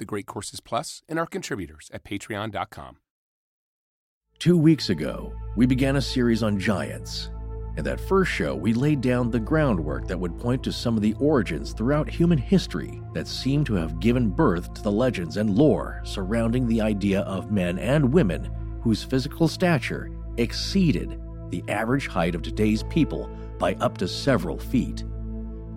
The Great Courses Plus, and our contributors at patreon.com. Two weeks ago, we began a series on giants. In that first show, we laid down the groundwork that would point to some of the origins throughout human history that seem to have given birth to the legends and lore surrounding the idea of men and women whose physical stature exceeded the average height of today's people by up to several feet.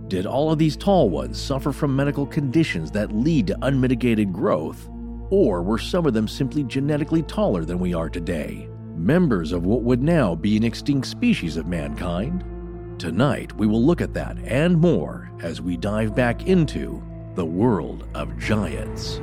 Did all of these tall ones suffer from medical conditions that lead to unmitigated growth? Or were some of them simply genetically taller than we are today? Members of what would now be an extinct species of mankind? Tonight, we will look at that and more as we dive back into the world of giants.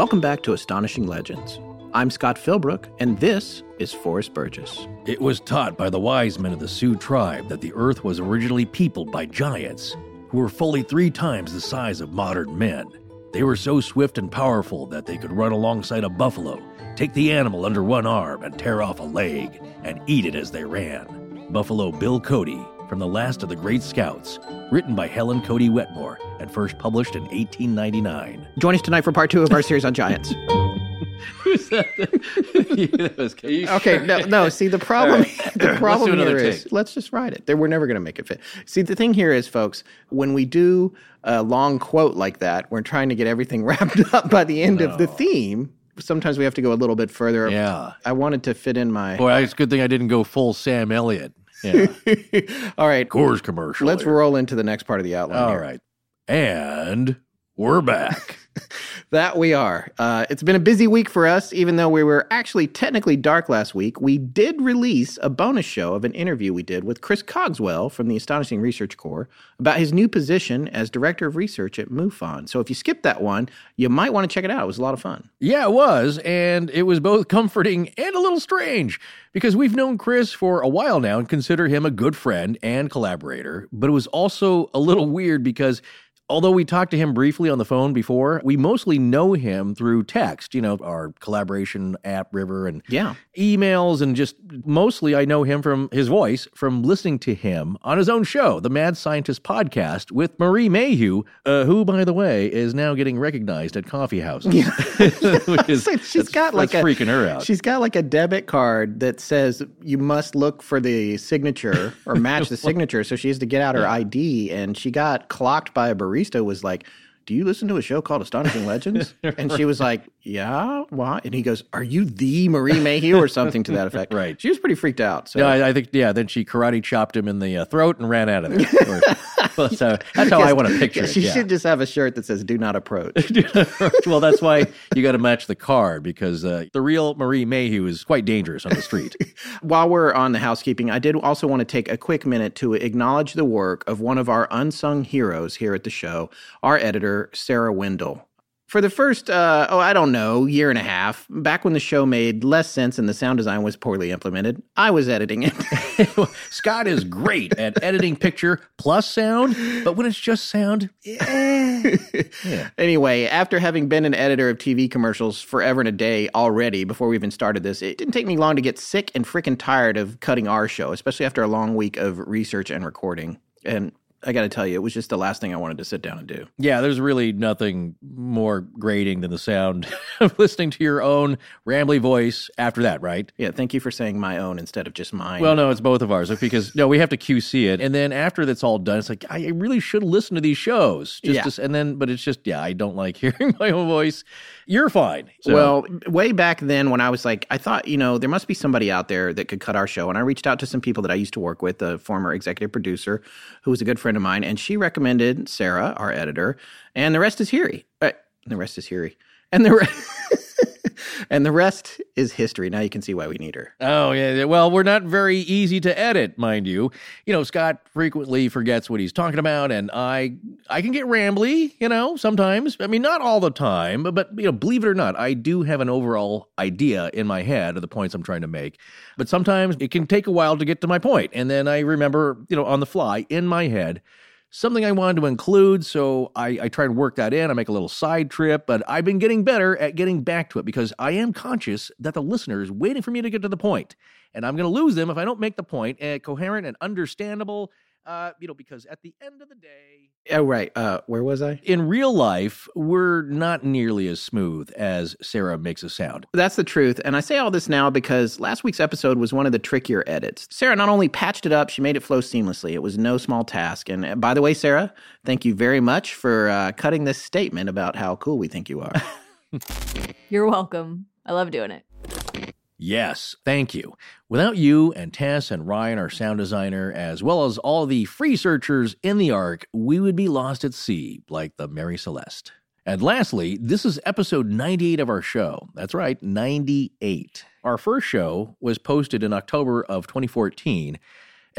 Welcome back to Astonishing Legends. I'm Scott Philbrook, and this is Forrest Burgess. It was taught by the wise men of the Sioux tribe that the earth was originally peopled by giants who were fully three times the size of modern men. They were so swift and powerful that they could run alongside a buffalo, take the animal under one arm, and tear off a leg, and eat it as they ran. Buffalo Bill Cody, from The Last of the Great Scouts, written by Helen Cody Wetmore, and first published in 1899. Join us tonight for part two of our series on giants. Who's that? yeah, that was, are you Okay, sure? no, no. See, the problem, the problem here is take. let's just write it. We're never going to make it fit. See, the thing here is, folks, when we do a long quote like that, we're trying to get everything wrapped up by the end of the theme. Sometimes we have to go a little bit further. Yeah. I wanted to fit in my. Boy, it's a good thing I didn't go full Sam Elliott. Yeah. All right, Coors commercial. let's here. roll into the next part of the outline. All here. right. And we're back. That we are. Uh, it's been a busy week for us, even though we were actually technically dark last week. We did release a bonus show of an interview we did with Chris Cogswell from the Astonishing Research Corps about his new position as Director of Research at MUFON. So if you skipped that one, you might want to check it out. It was a lot of fun. yeah, it was. And it was both comforting and a little strange because we've known Chris for a while now and consider him a good friend and collaborator. But it was also a little weird because. Although we talked to him briefly on the phone before, we mostly know him through text, you know, our collaboration app, Ryver, and Yeah. emails and just mostly I know him from his voice from listening to him on his own show, the Mad Scientist podcast with Marie Mayhew, uh, who, by the way, is now getting recognized at coffee houses. Yeah. Which is, So she's got like a freaking her out. She's got like a debit card that says you must look for the signature or match the signature. So she has to get out her ID, and she got clocked by a barista. Was like, "Do you listen to a show called Astonishing Legends?" And she was like, "Yeah, why?" And he goes, "Are you the Marie Mayhew or something to that effect?" Right. She was pretty freaked out. So No, I, I think yeah. Then she karate chopped him in the uh, throat and ran out of there. Well, so that's how I want to picture it. She yeah. should just have a shirt that says "Do not approach." well, that's why you got to match the card because uh, the real Marie Mayhew is quite dangerous on the street. While we're on the housekeeping, I did also want to take a quick minute to acknowledge the work of one of our unsung heroes here at the show, our editor, Sarah Wendell. For the first, uh, oh, I don't know, year and a half, back when the show made less sense and the sound design was poorly implemented, I was editing it. Scott is great at editing picture plus sound, but when it's just sound, eh. Anyway, after having been an editor of TV commercials forever and a day already before we even started this, it didn't take me long to get sick and freaking tired of cutting our show, especially after a long week of research and recording. And I got to tell you, it was just the last thing I wanted to sit down and do. yeah, there's really nothing more grating than the sound of listening to your own rambly voice after that, right? Yeah, thank you for saying my own instead of just mine. Well, no, it's both of ours uh, because no, we have to QC it, and then after that's all done, it's like I really should listen to these shows. Just Yeah. to, and then, but it's just yeah, I don't like hearing my own voice. You're fine. So, Well, way back then, when I was like, I thought, you know, there must be somebody out there that could cut our show. And I reached out to some people that I used to work with, a former executive producer, who was a good friend of mine, and she recommended Sarah, our editor, and the rest is Hiri. Uh, the rest is Hiri. And the, re- and the rest is history. Now you can see why we need her. Oh, yeah. Well, we're not very easy to edit, mind you. You know, Scott frequently forgets what he's talking about, and I I can get rambly, you know, sometimes. I mean, not all the time, but, you know, believe it or not, I do have an overall idea in my head of the points I'm trying to make. But sometimes it can take a while to get to my point, and then I remember, you know, on the fly in my head something I wanted to include, so I, I try to work that in. I make a little side trip, but I've been getting better at getting back to it because I am conscious that the listener is waiting for me to get to the point, and I'm going to lose them if I don't make the point uh, coherent and understandable. Uh, you know, because at the end of the day, Oh, right. Uh, where was I? in real life, we're not nearly as smooth as Sarah makes us sound. That's the truth. And I say all this now because last week's episode was one of the trickier edits. Sarah not only patched it up, she made it flow seamlessly. It was no small task. And uh, by the way, Sarah, thank you very much for uh, cutting this statement about how cool we think you are. You're welcome. I love doing it. Yes, thank you. Without you and Tess and Ryan, our sound designer, as well as all the free searchers in the ARC, we would be lost at sea like the Mary Celeste. And lastly, this is episode 98 of our show. That's right, 98. Our first show was posted in October of 2014,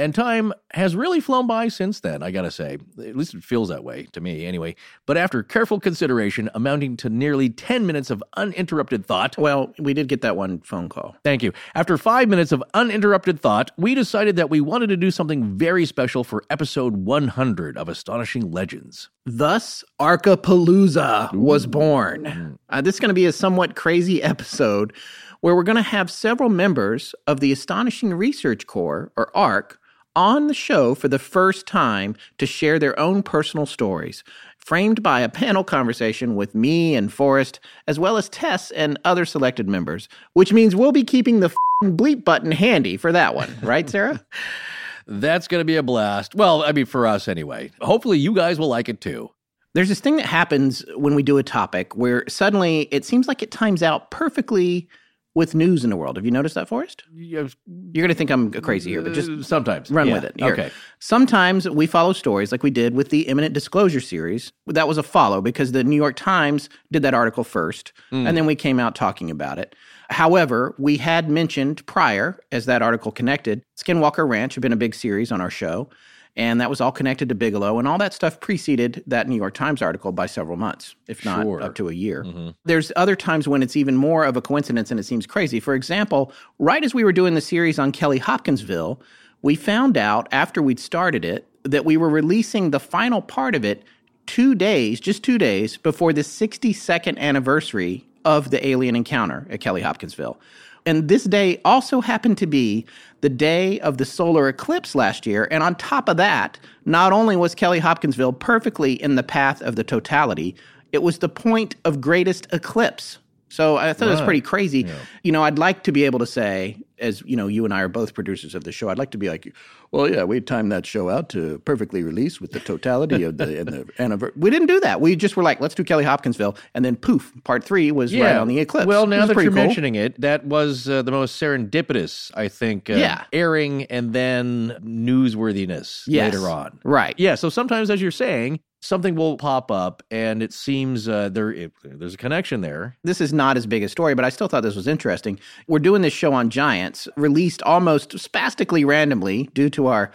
and time has really flown by since then, I gotta say. At least it feels that way to me, anyway. But after careful consideration, amounting to nearly 10 minutes of uninterrupted thought, well, we did get that one phone call. Thank you. After five minutes of uninterrupted thought, we decided that we wanted to do something very special for episode 100 of Astonishing Legends. Thus, Arkapalooza was born. Uh, this is going to be a somewhat crazy episode where we're going to have several members of the Astonishing Research Corps, or ARC, on the show for the first time to share their own personal stories, framed by a panel conversation with me and Forrest, as well as Tess and other selected members, which means we'll be keeping the f***ing bleep button handy for that one, right, Sarah? That's going to be a blast. Well, I mean, for us anyway. Hopefully, you guys will like it too. There's this thing that happens when we do a topic where suddenly it seems like it times out perfectly with news in the world. Have you noticed that, Forrest? You're going to think I'm crazy here, but just Uh, sometimes. run Yeah, with it. Here. Okay. Sometimes we follow stories like we did with the imminent disclosure series. That was a follow because the New York Times did that article first, and then we came out talking about it. However, we had mentioned prior, as that article connected, Skinwalker Ranch had been a big series on our show, and that was all connected to Bigelow, and all that stuff preceded that New York Times article by several months, if not Sure. up to a year. Mm-hmm. There's other times when it's even more of a coincidence and it seems crazy. For example, right as we were doing the series on Kelly Hopkinsville, we found out after we'd started it that we were releasing the final part of it two days, just two days before the 62nd anniversary of the alien encounter at Kelly Hopkinsville. And this day also happened to be the day of the solar eclipse last year. And on top of that, not only was Kelly Hopkinsville perfectly in the path of the totality, it was the point of greatest eclipse. So I thought it was pretty crazy. You know, I'd like to be able to say, as you know, you and I are both producers of the show. I'd like to be like, well, yeah, we timed that show out to perfectly release with the totality of the and the anniversary. We didn't do that. We just were like, let's do Kelly Hopkinsville, and then poof, part three was right on the eclipse. Well, now that you're cool. mentioning it, that was uh, the most serendipitous, I think, uh, Yeah. airing and then newsworthiness Yes. later on. right? Yeah, so sometimes, as you're saying, something will pop up, and it seems uh, there it, there's a connection there. this is not as big a story, but I still thought this was interesting. We're doing this show on giants, released almost spastically randomly due to our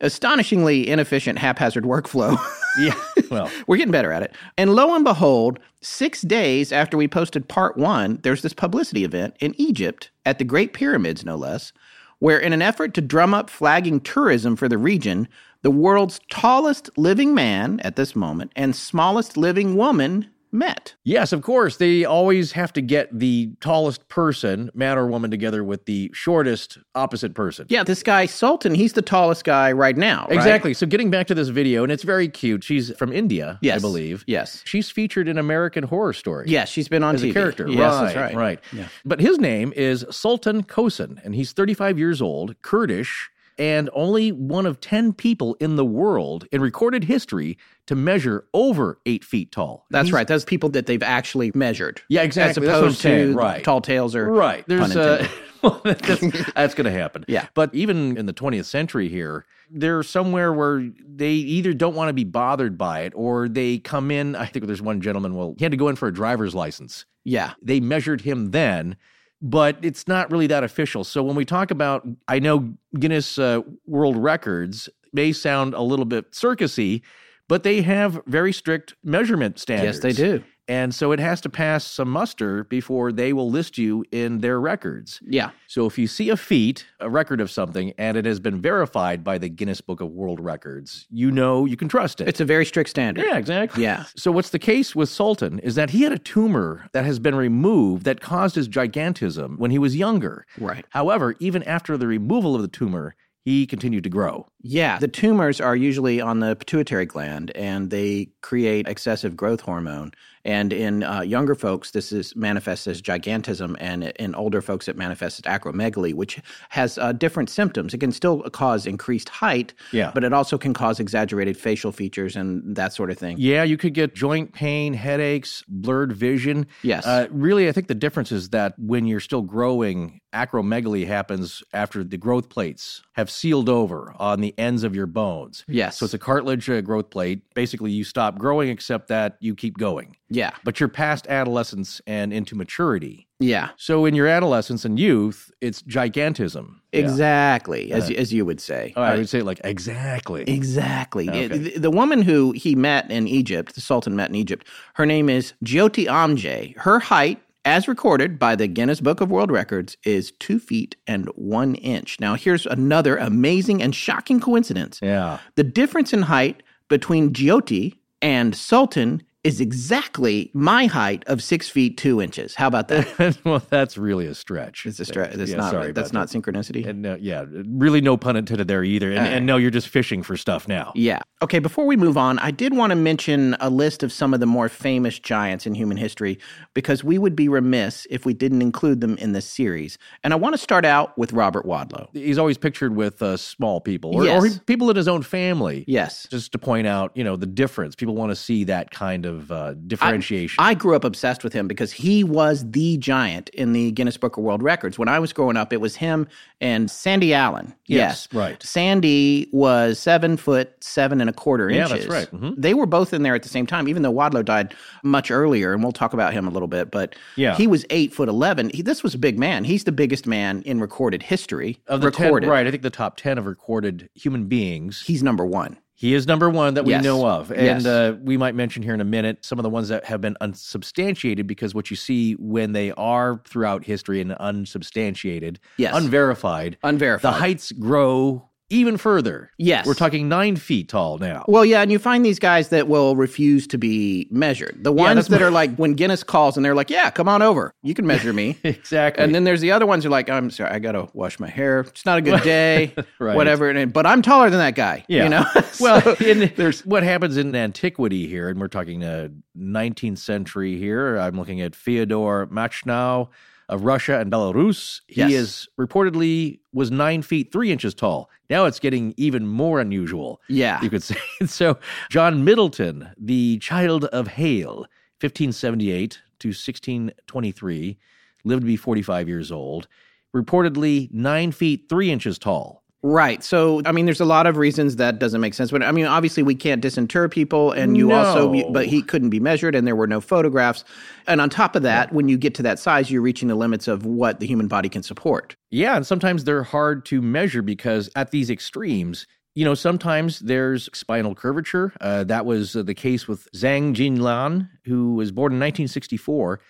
astonishingly inefficient, haphazard workflow. Yeah, well, We're getting better at it. And lo and behold, six days after we posted part one, there's this publicity event in Egypt at the Great Pyramids, no less, where in an effort to drum up flagging tourism for the region, the world's tallest living man at this moment and smallest living woman met. yes, of course, they always have to get the tallest person, man or woman, together with the shortest opposite person. Yeah, this guy Sultan, he's the tallest guy right now. right? Exactly. So getting back to this video, and it's very cute. She's from India, I believe. Yes. She's featured in American Horror Story. Yes, she's been on as TV. a character. Yes, right, that's right. right. But his name is Sultan Kösen, and he's 35 years old, Kurdish, and only one of 10 people in the world in recorded history to measure over eight feet tall. That's He's- right. Those people that they've actually measured. Yeah, exactly. As That's what I'm opposed to Right. tall tales or Right. There's uh, that's, that's going to happen. Yeah. But even in the 20th century here, they're somewhere where they either don't want to be bothered by it or they come in. I think there's one gentleman, well, he had to go in for a driver's license. yeah. They measured him then, but it's not really that official. So when we talk about, I know Guinness uh, World Records may sound a little bit circusy, but they have very strict measurement standards. Yes, they do. And so it has to pass some muster before they will list you in their records. Yeah. So if you see a feat, a record of something, and it has been verified by the Guinness Book of World Records, you know you can trust it. It's a very strict standard. yeah, exactly. Yeah. So what's the case with Sultan is that he had a tumor that has been removed that caused his gigantism when he was younger. Right. However, even after the removal of the tumor, he continued to grow. Yeah. The tumors are usually on the pituitary gland and they create excessive growth hormone. And in uh, younger folks, this is manifests as gigantism, and in older folks, it manifests as acromegaly, which has uh, different symptoms. It can still cause increased height, Yeah. but it also can cause exaggerated facial features and that sort of thing. Yeah, you could get joint pain, headaches, blurred vision. Yes. Uh, really, I think the difference is that when you're still growing, acromegaly happens after the growth plates have sealed over on the ends of your bones. Yes. So it's a cartilage uh, growth plate. Basically, you stop growing, except that you keep going. Yeah. But you're past adolescence and into maturity. Yeah. So in your adolescence and youth, it's gigantism. Yeah. Exactly, as, as you would say. Oh, I Uh, would say like exactly. Exactly. Okay. The, the woman who he met in Egypt, the Sultan met in Egypt, her name is Jyoti Amge. Her height, as recorded by the Guinness Book of World Records, is two feet and one inch. Now, here's another amazing and shocking coincidence. Yeah. The difference in height between Jyoti and Sultan is exactly my height of six feet two inches. How about that? well, that's really a stretch. It's a stra- That's Yeah, not. sorry that's not synchronicity. And no, yeah, really no pun intended there either. And, right. and no, you're just fishing for stuff now. Yeah. Okay, before we move on, I did want to mention a list of some of the more famous giants in human history because we would be remiss if we didn't include them in this series. And I want to start out with Robert Wadlow. He's always pictured with uh, small people or, Yes. or people in his own family. Yes. Just to point out, you know, the difference. People want to see that kind of uh, differentiation. I grew up obsessed with him because he was the giant in the Guinness Book of World Records. When I was growing up, it was him and Sandy Allen. Yes, right. Sandy was seven foot seven and a quarter Yeah, inches. that's right. Mhm. They were both in there at the same time, even though Wadlow died much earlier, and we'll talk about him a little bit. But Yeah. he was eight foot eleven. He, this was a big man. He's the biggest man in recorded history. of the recorded. 10, right, I think the top 10 of recorded human beings. He's number one. He is number one that we Yes. know of. And Yes. uh, we might mention here in a minute some of the ones that have been unsubstantiated because what you see when they are throughout history and unsubstantiated, Yes. unverified, Unverified. the heights grow even further. Yes. We're talking nine feet tall now. Well, yeah, and you find these guys that will refuse to be measured. The ones that's that my- are like when Guinness calls and they're like, "Yeah, come on over. You can measure me." exactly. And then there's the other ones who are like, I'm sorry, I gotta wash my hair. It's not a good day, Right. whatever. And, but I'm taller than that guy. Yeah. You know. well, in, there's what happens in antiquity here, and we're talking uh, 19th century here. I'm looking at Fyodor Machnow of Russia and Belarus. He Yes. is reportedly was nine feet three inches tall. Now it's getting even more unusual. yeah. You could say so. John Middleton, the Childe of Hale, 1578 to 1623, lived to be 45 years old. Reportedly nine feet three inches tall. Right. So, I mean, there's a lot of reasons that doesn't make sense. But I mean, obviously, we can't disinter people, and you also, but he couldn't be measured, and there were no photographs. And on top of that, when you get to that size, you're reaching the limits of what the human body can support. Yeah, and sometimes they're hard to measure because at these extremes, you know, sometimes there's spinal curvature. Uh, that was uh, the case with Zhang Jinlan, who was born in 1964,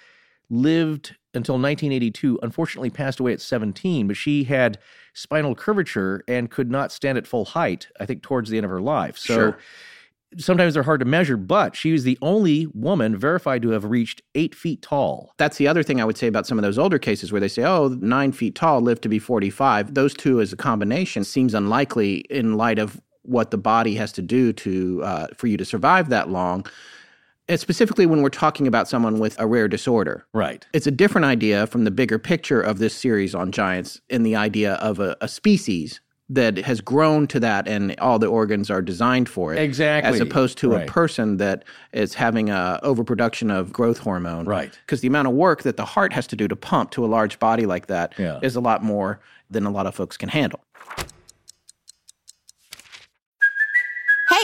lived until 1982, unfortunately passed away at 17, but she had spinal curvature and could not stand at full height, I think, towards the end of her life. So Sure. sometimes they're hard to measure, but she was the only woman verified to have reached eight feet tall. That's the other thing I would say about some of those older cases where they say, oh, nine feet tall, lived to be 45. Those two as a combination seems unlikely in light of what the body has to do to uh, for you to survive that long. Specifically when we're talking about someone with a rare disorder. Right. It's a different idea from the bigger picture of this series on giants in the idea of a, a species that has grown to that and all the organs are designed for it. Exactly. As opposed to Right. a person that is having a overproduction of growth hormone. Right. Because the amount of work that the heart has to do to pump to a large body like that is Yeah. a lot more than a lot of folks can handle.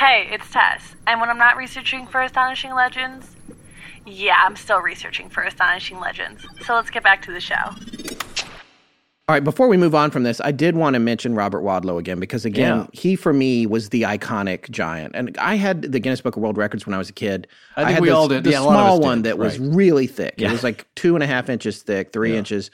Hey, it's Tess. And when I'm not researching for Astonishing Legends, yeah, I'm still researching for Astonishing Legends. So let's get back to the show. All right, before we move on from this, I did want to mention Robert Wadlow again because again, Yeah. he for me was the iconic giant. And I had the Guinness Book of World Records when I was a kid. I think had we the, all did. The Yeah, a lot of us small did. one that was really thick. It was like two and a half inches thick, three inches.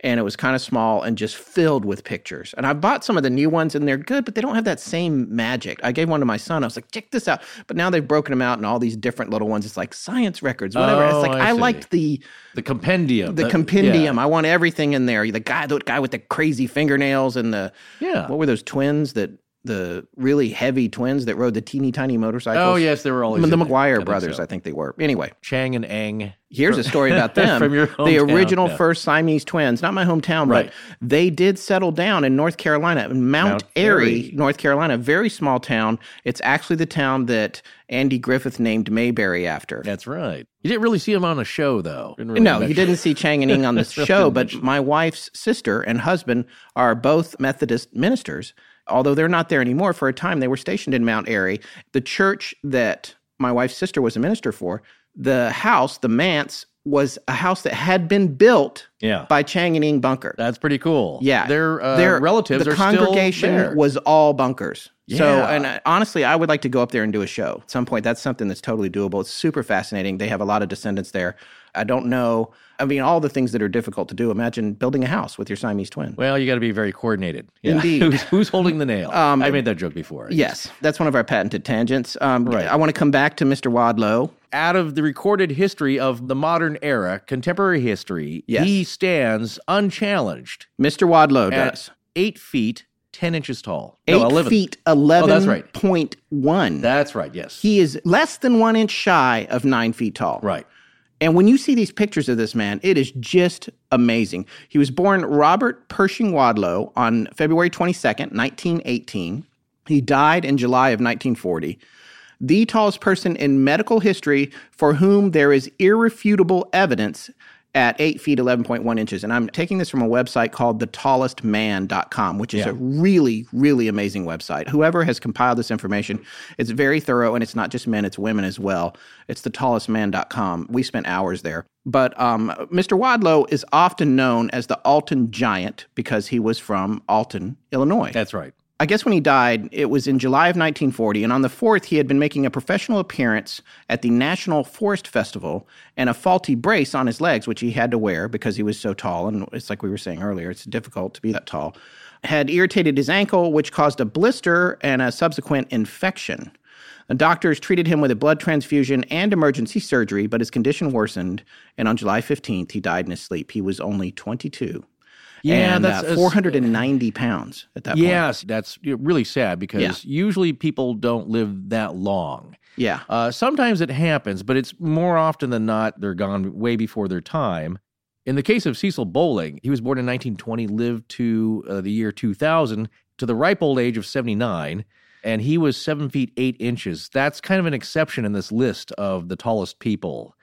And it was kind of small and just filled with pictures. And I bought some of the new ones and they're good, but they don't have that same magic. I gave one to my son. I was like, check this out. But now they've broken them out in all these different little ones. It's like science records, whatever. Oh, it's like oh, I I, liked the The compendium. the That- compendium. yeah. I want everything in there. The guy, the guy with the crazy fingernails and the Yeah. What were those twins that the really heavy twins that rode the teeny tiny motorcycles? Oh, yes, they were always the in there. I McGuire brothers. so. I think they were. Anyway, Chang and Eng. Here's a story about them. From your the original yeah. first Siamese twins, not my hometown, Right. but they did settle down in North Carolina, in Mount, Mount Airy, Airy. North Carolina, very small town. It's actually the town that Andy Griffith named Mayberry after. That's right. You didn't really see him on a show, though. Really No, you didn't see Chang and Eng on the show, but my wife's sister and husband are both Methodist ministers. Although they're not there anymore, for a time they were stationed in Mount Airy. The church that my wife's sister was a minister for, the house, the manse, was a house that had been built Yeah. by Chang and Eng Bunker. That's pretty cool. Yeah, Their, uh, Their- relatives The are still congregation was all bunkers. So, and uh, honestly, I would like to go up there and do a show at some point. That's something that's totally doable. It's super fascinating. They have a lot of descendants there. I don't know. I mean, all the things that are difficult to do. Imagine building a house with your Siamese twin. Well, you got to be very coordinated. Yeah. Indeed. who's, who's holding the nail? Um, I made that joke before. Yes, that's one of our patented tangents. Um, Right. I want to come back to Mr. Wadlow. Out of the recorded history of the modern era, contemporary history, Yes. he stands unchallenged Mr. Wadlow does. eight feet, 10 inches tall. Eight no, 11. feet, Oh, eleven that's right. point one. That's right, yes. he is less than one inch shy of nine feet tall. right. And when you see these pictures of this man, it is just amazing. He was born Robert Pershing Wadlow on February 22nd, 1918. He died in July of 1940. The tallest person in medical history for whom there is irrefutable evidence at 8 feet 11.1 inches. And I'm taking this from a website called thetallestman.com, which is Yeah. a really, really amazing website. Whoever has compiled this information, it's very thorough and it's not just men, it's women as well. It's thetallestman.com. We spent hours there. But um, Mr. Wadlow is often known as the Alton Giant because he was from Alton, Illinois. That's right. I guess when he died, it was in July of 1940, and on the 4th, he had been making a professional appearance at the National Forest Festival and a faulty brace on his legs, which he had to wear because he was so tall. And it's like we were saying earlier, it's difficult to be that tall. Had irritated his ankle, which caused a blister and a subsequent infection. The doctors treated him with a blood transfusion and emergency surgery, but his condition worsened, and on July 15th, he died in his sleep. He was only 22. Yeah, and that's- uh, 490 pounds at that point. Yes, that's really sad because Yeah. usually people don't live that long. Yeah. Uh, sometimes it happens, but it's more often than not they're gone way before their time. In the case of Cecil Bowling, he was born in 1920, lived to uh, the year 2000, to the ripe old age of 79, and he was seven feet eight inches. That's kind of an exception in this list of the tallest people.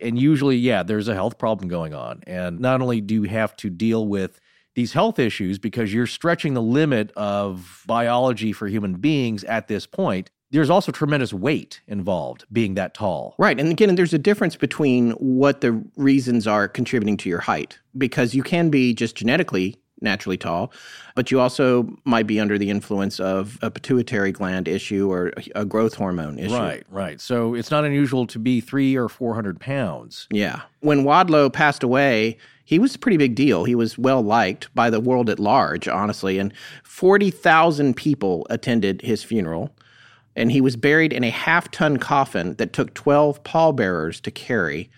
And usually, yeah, there's a health problem going on. And not only do you have to deal with these health issues because you're stretching the limit of biology for human beings at this point. There's also tremendous weight involved being that tall. Right. And again, there's a difference between what the reasons are contributing to your height because you can be just genetically naturally tall, but you also might be under the influence of a pituitary gland issue or a growth hormone issue. Right, right. So it's not unusual to be three or 400 pounds. Yeah. When Wadlow passed away, he was a pretty big deal. He was well liked by the world at large, honestly. And 40,000 people attended his funeral. And he was buried in a half ton coffin that took 12 pallbearers to carry.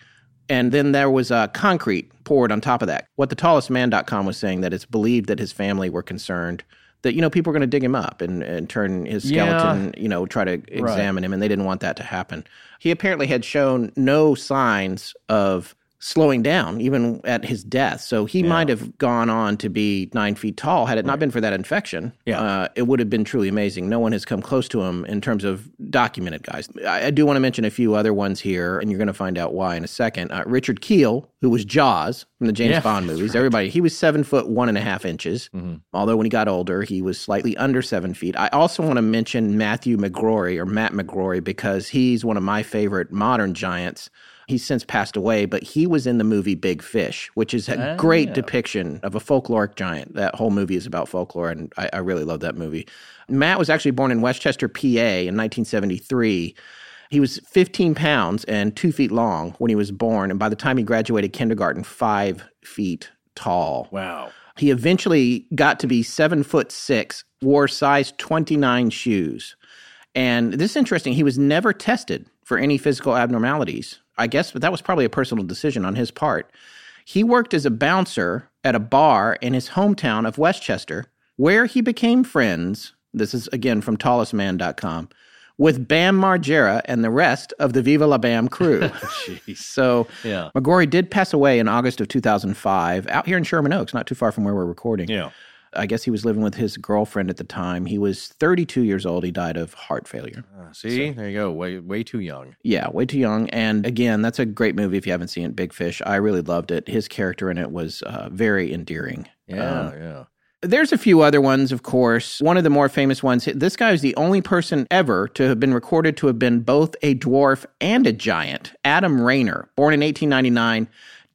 And then there was uh, concrete poured on top of that. What the tallestman.com was saying that it's believed that his family were concerned that, you know, people were going to dig him up and, and turn his skeleton, Yeah. you know, try to examine him. And they didn't want that to happen. He apparently had shown no signs of slowing down even at his death. So he might have gone on to be nine feet tall had it not been for that infection. Yeah. Uh, it would have been truly amazing. No one has come close to him in terms of documented guys. I, I do want to mention a few other ones here, and you're going to find out why in a second. Uh, Richard Kiel, who was Jaws from the James Yeah, Bond movies. Everybody, he was seven foot one and a half inches. Although when he got older, he was slightly under seven feet. I also want to mention Matthew McGrory or Matt McGrory because he's one of my favorite modern giants. He's since passed away, but he was in the movie Big Fish, which is a oh, great depiction of a folkloric giant. That whole movie is about folklore, and I, I really love that movie. Matt was actually born in Westchester, PA in 1973. He was 15 pounds and two feet long when he was born, and by the time he graduated kindergarten, five feet tall. Wow. He eventually got to be seven foot six, wore size 29 shoes. And this is interesting. He was never tested for any physical abnormalities. I guess, but that was probably a personal decision on his part. He worked as a bouncer at a bar in his hometown of Westchester, where he became friends. This is again from tallestman.com with Bam Margera and the rest of the Viva La Bam crew. so Yeah. McGrory did pass away in August of 2005 out here in Sherman Oaks, not too far from where we're recording. Yeah. I guess he was living with his girlfriend at the time. He was 32 years old. He died of heart failure. Uh, see, there you go. Way, way too young. Yeah, way too young. And again, that's a great movie if you haven't seen it, Big Fish. I really loved it. His character in it was uh, very endearing. Yeah, Um, yeah. there's a few other ones, of course. One of the more famous ones, this guy is the only person ever to have been recorded to have been both a dwarf and a giant. Adam Rainer, born in 1899,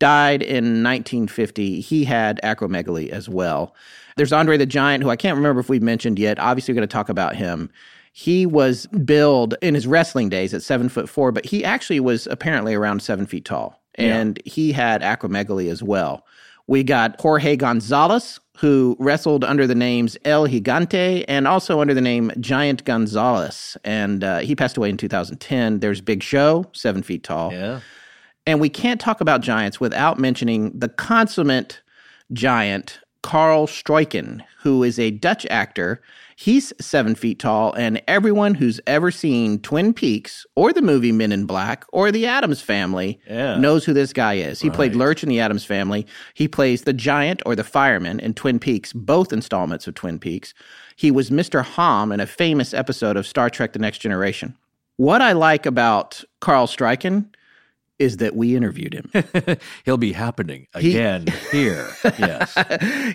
died in 1950. He had acromegaly as well. There's Andre the Giant, who I can't remember if we've mentioned yet. Obviously, we're going to talk about him. He was billed in his wrestling days at seven foot four, but he actually was apparently around seven feet tall. And he had acromegaly as well. We got Jorge Gonzalez, who wrestled under the names El Gigante and also under the name Giant Gonzalez. And uh, he passed away in 2010. There's Big Show, seven feet tall. Yeah. And we can't talk about giants without mentioning the consummate giant, Carl Struycken, who is a Dutch actor. He's seven feet tall, and everyone who's ever seen Twin Peaks or the movie Men in Black or the Addams Family Yeah. knows who this guy is. He played Lurch in the Addams Family. He plays the giant or the fireman in Twin Peaks, both installments of Twin Peaks. He was Mr. Homn in a famous episode of Star Trek The Next Generation. What I like about Carl Struycken is that we interviewed him. He'll be happening again here. Yes.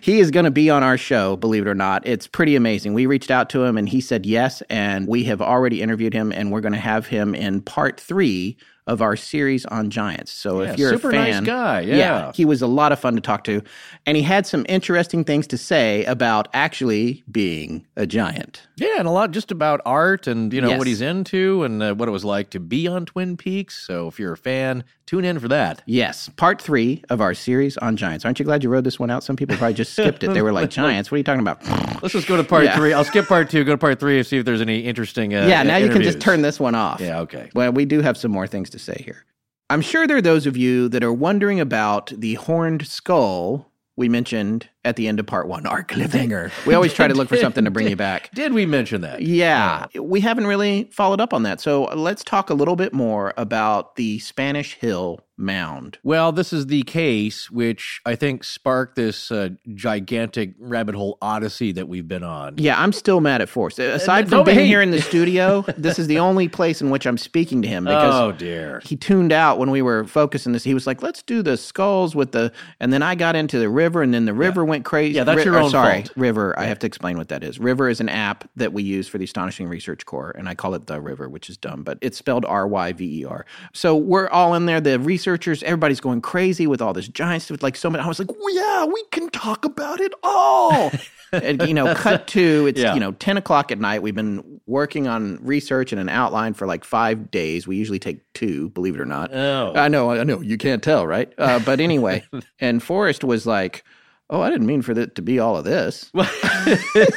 he is going to be on our show, believe it or not. It's pretty amazing. We reached out to him and he said yes. And we have already interviewed him and we're going to have him in part three of our series on giants. So Yeah, if you're a super a nice fan, guy, yeah. he was a lot of fun to talk to. And he had some interesting things to say about actually being a giant. Yeah, and a lot just about art and you know Yes. what he's into and uh, what it was like to be on Twin Peaks. So if you're a fan, tune in for that. Yes, part three of our series on giants. Aren't you glad you wrote this one out? Some people probably just skipped it. They were like, Giants, what are you talking about? Let's just go to part Yeah. three. I'll skip part two. Go to part three and see if there's any interesting. Uh, yeah, now you can just turn this one off. Yeah, okay. Well, we do have some more things to say here. I'm sure there are those of you that are wondering about the horned skull we mentioned at the end of part one, our cliffhanger. We always try to look for something to bring you back. Did we mention that? Yeah, we haven't really followed up on that. So let's talk a little bit more about the Spanish Hill Mound. Well, this is the case which I think sparked this uh, gigantic rabbit hole odyssey that we've been on. Yeah, I'm still mad at Forrest. Aside no, from being hey. here in the studio, this is the only place in which I'm speaking to him because Oh dear. he tuned out when we were focusing this. He was like, "Let's do the skulls with the," and then I got into the river, and then the river went crazy. Yeah, that's Ri- your own Sorry, fault. River. I have to explain what that is. Ryver is an app that we use for the Astonishing Research Corps, and I call it the River, which is dumb, but it's spelled R Y V E R. So we're all in there. The researchers, everybody's going crazy with all this giant stuff. Like so many. I was like, well, yeah, we can talk about it all. and you know, cut to it's Yeah. you know ten o'clock at night. We've been working on research and an outline for like five days. We usually take two, believe it or not. Oh. I know, I know. You can't tell, right? Uh, but anyway, and Forrest was like, "Oh, I didn't mean for it to be all of this."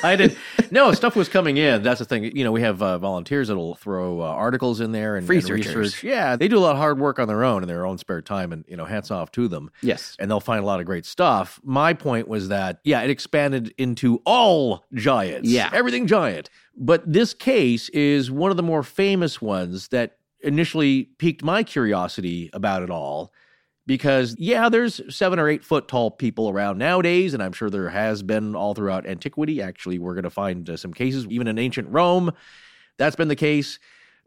I did. No, stuff was coming in. That's the thing. You know, we have uh, volunteers that'll throw uh, articles in there and, and Researchers. research. Yeah, they do a lot of hard work on their own in their own spare time, and you know, hats off to them. Yes. and they'll find a lot of great stuff. My point was that yeah, it expanded into all giants. Yeah. everything giant. But this case is one of the more famous ones that initially piqued my curiosity about it all. Because, yeah, there's seven or eight foot tall people around nowadays, and I'm sure there has been all throughout antiquity. Actually, we're going to find uh, some cases, even in ancient Rome, that's been the case.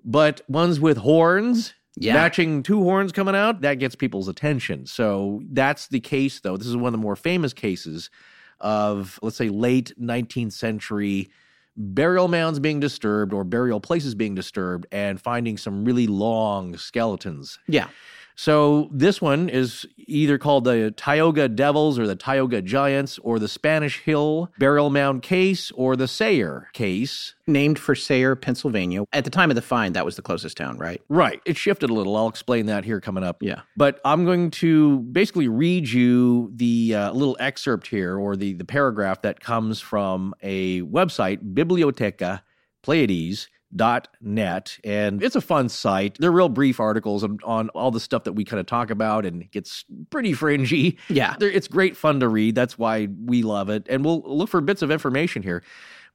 But ones with horns, Yeah. matching two horns coming out, that gets people's attention. So that's the case, though. This is one of the more famous cases of, let's say, late 19th century burial mounds being disturbed or burial places being disturbed and finding some really long skeletons. Yeah. So this one is either called the Tioga Devils or the Tioga Giants or the Spanish Hill Burial Mound Case or the Sayre Case. Named for Sayre, Pennsylvania. At the time of the find, that was the closest town, right? Right. It shifted a little. I'll explain that here coming up. Yeah. But I'm going to basically read you the uh, little excerpt here or the, the paragraph that comes from a website, Biblioteca Pleyades. Dot net and it's a fun site. They're real brief articles on, on all the stuff that we kind of talk about, and it gets pretty fringy. Yeah. They're- it's great fun to read. That's why we love it, and we'll look for bits of information here.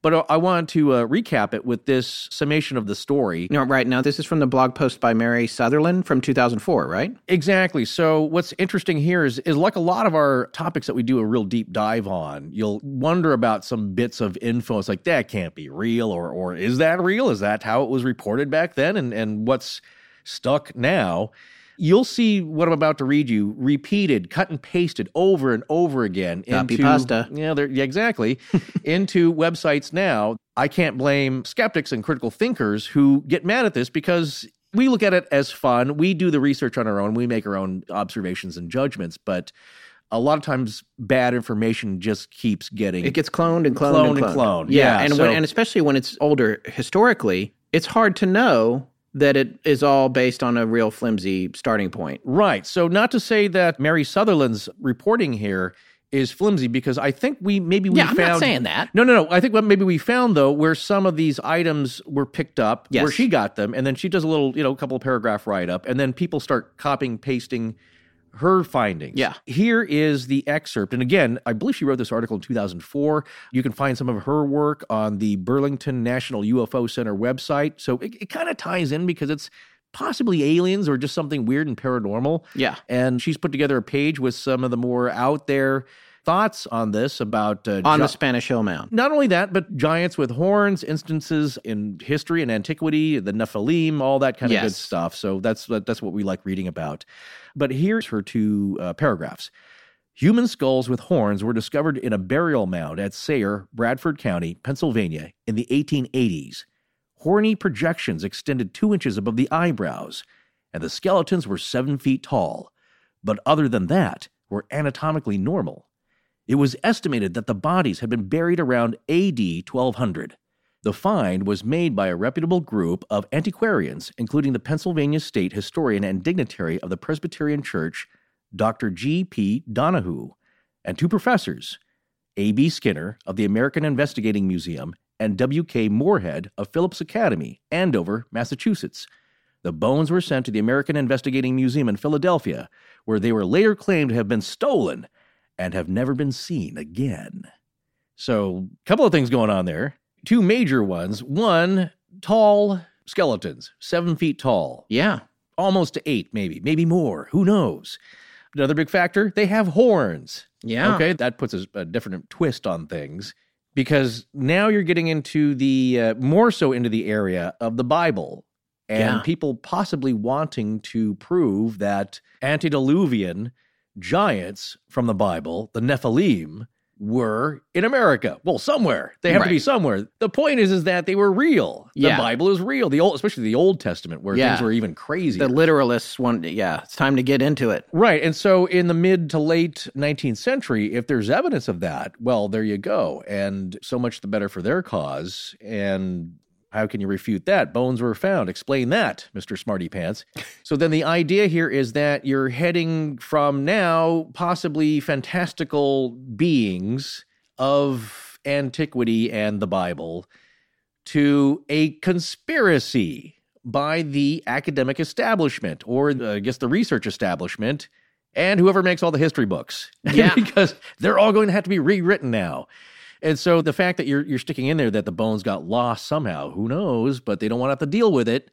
But uh, I wanted to uh, recap it with this summation of the story. No, right now this is from the blog post by Mary Sutherland from 2004, right? Exactly. So what's interesting here is is like a lot of our topics that we do a real deep dive on, you'll wonder about some bits of info. It's like that can't be real or or is that real? Is that how it was reported back then and and what's stuck now? You'll see what I'm about to read you repeated, cut and pasted over and over again Copy into pasta. Yeah, they're, yeah, exactly. into websites now. I can't blame skeptics and critical thinkers who get mad at this because we look at it as fun. We do the research on our own. We make our own observations and judgments, but a lot of times bad information just keeps getting It gets cloned and cloned, Cloned and and cloned. cloned. Yeah, Yeah, and so- when, and especially when it's older historically, it's hard to know that it is all based on a real flimsy starting point. Right. So, not to say that Mary Sutherland's reporting here is flimsy, because I think we maybe we Yeah, I'm found. not saying that. No, no, no. I think what maybe we found though, where some of these items were picked up, Yes. where she got them, and then she does a little, you know, a couple of paragraph write up, and then people start copying, pasting her findings. Yeah. Here is the excerpt. And again, I believe she wrote this article in 2004. You can find some of her work on the Burlington National UFO Center website. So it, it kind of ties in because it's possibly aliens or just something weird and paranormal. Yeah. And she's put together a page with some of the more out there thoughts on this about uh, On gi- the Spanish Hill Mound. not only that, but giants with horns, instances in history and antiquity, the Nephilim, all that kind of good stuff. So that's that's what we like reading about. But here's her two uh, paragraphs. Human skulls with horns were discovered in a burial mound at Sayre, Bradford County, Pennsylvania, in the 1880s. Horny projections extended two inches above the eyebrows, and the skeletons were seven feet tall. But other than that, were anatomically normal. It was estimated that the bodies had been buried around AD 1200. The find was made by a reputable group of antiquarians, including the Pennsylvania state historian and dignitary of the Presbyterian Church, Dr. G. P. Donehoo, and two professors, A. B. Skinner of the American Investigating Museum and W. K. Moorehead of Phillips Academy, Andover, Massachusetts. The bones were sent to the American Investigating Museum in Philadelphia, where they were later claimed to have been stolen and have never been seen again. So, a couple of things going on there. Two major ones. One, tall skeletons, seven feet tall, Yeah. almost to eight, maybe, maybe more. Who knows? Another big factor, they have horns. Yeah. Okay, that puts a, a different twist on things because now you're getting into the uh, more so into the area of the Bible and Yeah. people possibly wanting to prove that antediluvian giants from the Bible, the Nephilim, were in America. Well, somewhere. They have to be somewhere. The point is is that they were real. The Yeah. Bible is real. The old especially the Old Testament where Yeah. things were even crazy. The literalists want, yeah, it's time to get into it. Right. And so in the mid to late 19th century, if there's evidence of that, well, there you go. And so much the better for their cause. And how can you refute that? Bones were found. Explain that, Mr. Smarty Pants. So then the idea here is that you're heading from now possibly fantastical beings of antiquity and the Bible to a conspiracy by the academic establishment or uh, I guess the research establishment and whoever makes all the history books. Yeah. because they're all going to have to be rewritten now. And so the fact that you're you're sticking in there that the bones got lost somehow, who knows, but they don't want to have to deal with it,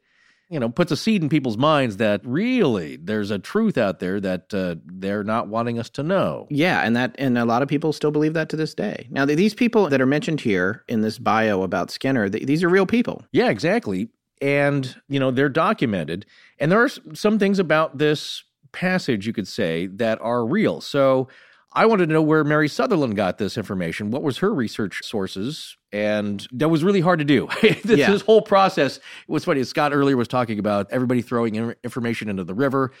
you know, puts a seed in people's minds that really there's a truth out there that uh, they're not wanting us to know. Yeah, and that and a lot of people still believe that to this day. Now, these people that are mentioned here in this bio about Skinner, th- these are real people. Yeah, exactly. And, you know, they're documented. And there are some things about this passage, you could say, that are real. So I wanted to know where Mary Sutherland got this information. What was her research sources? And that was really hard to do. this, Yeah. this whole process was funny. Scott earlier was talking about everybody throwing in- information into the river.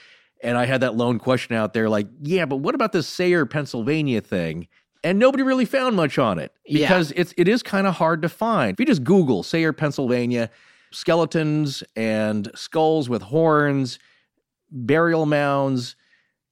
And I had that lone question out there like, yeah, but what about this Sayre, Pennsylvania thing? And nobody really found much on it Yeah. because it's it is kind of hard to find. If you just Google Sayre, Pennsylvania, skeletons and skulls with horns, burial mounds,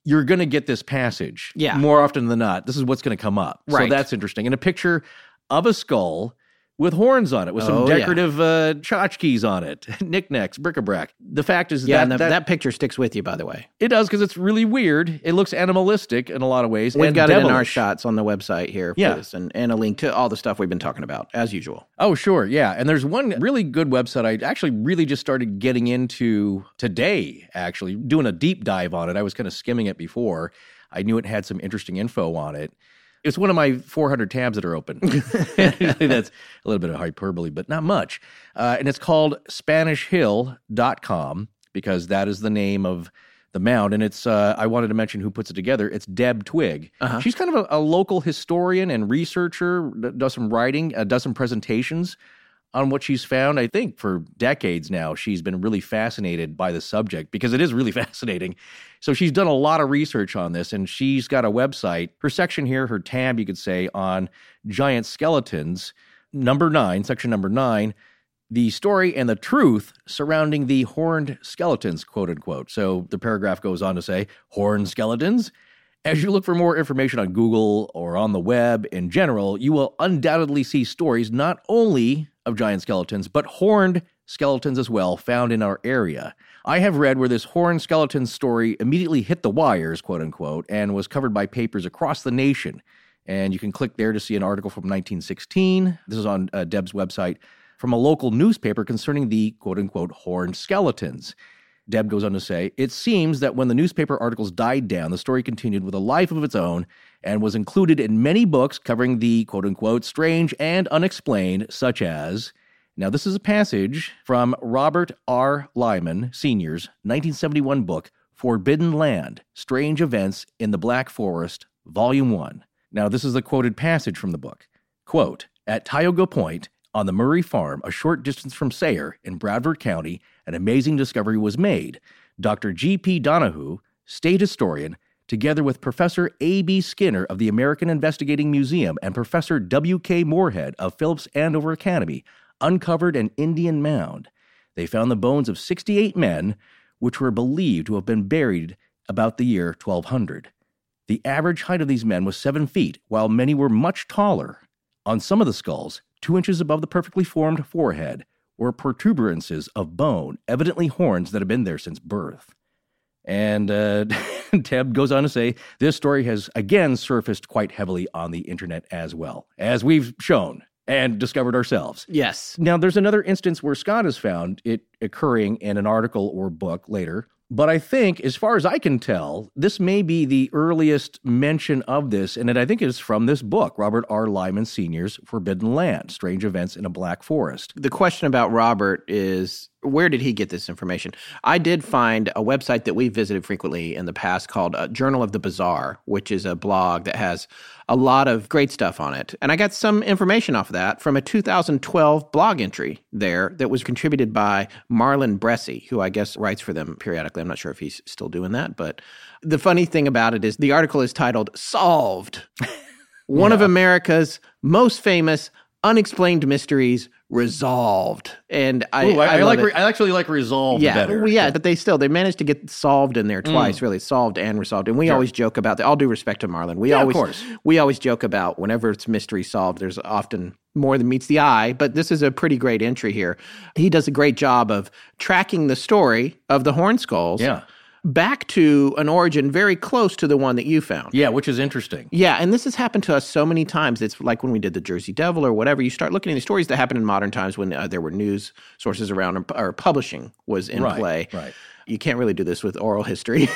you're going to get this passage. Yeah. More often than not, this is what's going to come up. Right. So that's interesting. And a picture of a skull with horns on it, with some Oh, yeah. decorative uh, tchotchkes on it, knickknacks, bric-a-brac. The fact is Yeah, that, the, that, that, picture sticks with you, by the way. it does because it's really weird. It looks animalistic in a lot of ways. We've and got it in our shots on the website here. for Yeah. this, and, and a link to all the stuff we've been talking about, as usual. Oh, sure. Yeah. And there's one really good website I actually really just started getting into today, actually, doing a deep dive on it. I was kind of skimming it before. I knew it had some interesting info on it. It's one of my 400 tabs that are open. That's a little bit of hyperbole, but not much. Uh, and it's called SpanishHill.com because that is the name of the mound. And it's, uh, I wanted to mention who puts it together. It's Deb Twigg. Uh-huh. She's kind of a, a local historian and researcher, does some writing, uh, does some presentations on what she's found. I think for decades now, she's been really fascinated by the subject because it is really fascinating. So she's done a lot of research on this and she's got a website, her section here, her tab, you could say, on giant skeletons. Number nine, section number nine, the story and the truth surrounding the horned skeletons, quote unquote. So the paragraph goes on to say, horned skeletons? As you look for more information on Google or on the web in general, you will undoubtedly see stories not only of giant skeletons, but horned skeletons as well found in our area. I have read where this horned skeleton story immediately hit the wires, quote unquote, and was covered by papers across the nation. And you can click there to see an article from 1916. This is on uh, Deb's website from a local newspaper concerning the quote unquote horned skeletons. Deb goes on to say, It seems that when the newspaper articles died down, the story continued with a life of its own and was included in many books covering the quote unquote strange and unexplained, such as. Now, this is a passage from Robert R. Lyman, Sr.'s 1971 book, Forbidden Land Strange Events in the Black Forest, Volume 1. Now, this is the quoted passage from the book. Quote At Tioga Point, on the Murray Farm, a short distance from Sayre in Bradford County, an amazing discovery was made. Dr. G.P. Donehoo, state historian, together with Professor A.B. Skinner of the American Investigating Museum and Professor W.K. Moorehead of Phillips Andover Academy, uncovered an Indian mound. They found the bones of 68 men, which were believed to have been buried about the year 1200. The average height of these men was seven feet, while many were much taller. On some of the skulls, two inches above the perfectly formed forehead, were protuberances of bone, evidently horns that had been there since birth. And uh, Deb goes on to say this story has again surfaced quite heavily on the internet as well, as we've shown and discovered ourselves. Yes. Now, there's another instance where Scott has found it occurring in an article or book later. But I think, as far as I can tell, this may be the earliest mention of this, and it, I think is from this book, Robert R. Lyman Sr.'s Forbidden Land Strange Events in a Black Forest. The question about Robert is where did he get this information? I did find a website that we visited frequently in the past called uh, Journal of the Bizarre, which is a blog that has a lot of great stuff on it. And I got some information off of that from a 2012 blog entry there that was contributed by Marlin Bressi, who I guess writes for them periodically. I'm not sure if he's still doing that, but the funny thing about it is the article is titled Solved. One of America's most famous unexplained mysteries resolved. And I, Ooh, I, I love like. Re- I actually like resolved yeah, better. well, yeah, but they still they managed to get solved in there mm. twice, really solved and resolved. And we Sure. always joke about that. All due respect to Marlin, we Yeah, of always course. we always joke about whenever it's mystery solved. There's often more than meets the eye, but this is a pretty great entry here. He does a great job of tracking the story of the horn skulls. Yeah. Back to an origin very close to the one that you found. Yeah, which is interesting. Yeah, and this has happened to us so many times. It's like when we did the Jersey Devil or whatever. You start looking at the stories that happened in modern times when uh, there were news sources around or, or publishing was in Right, play. right. You can't really do this with oral history,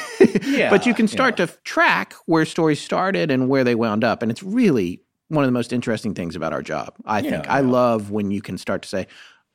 Yeah, but you can start to track where stories started and where they wound up, and it's really one of the most interesting things about our job. I think Yeah, I love when you can start to say.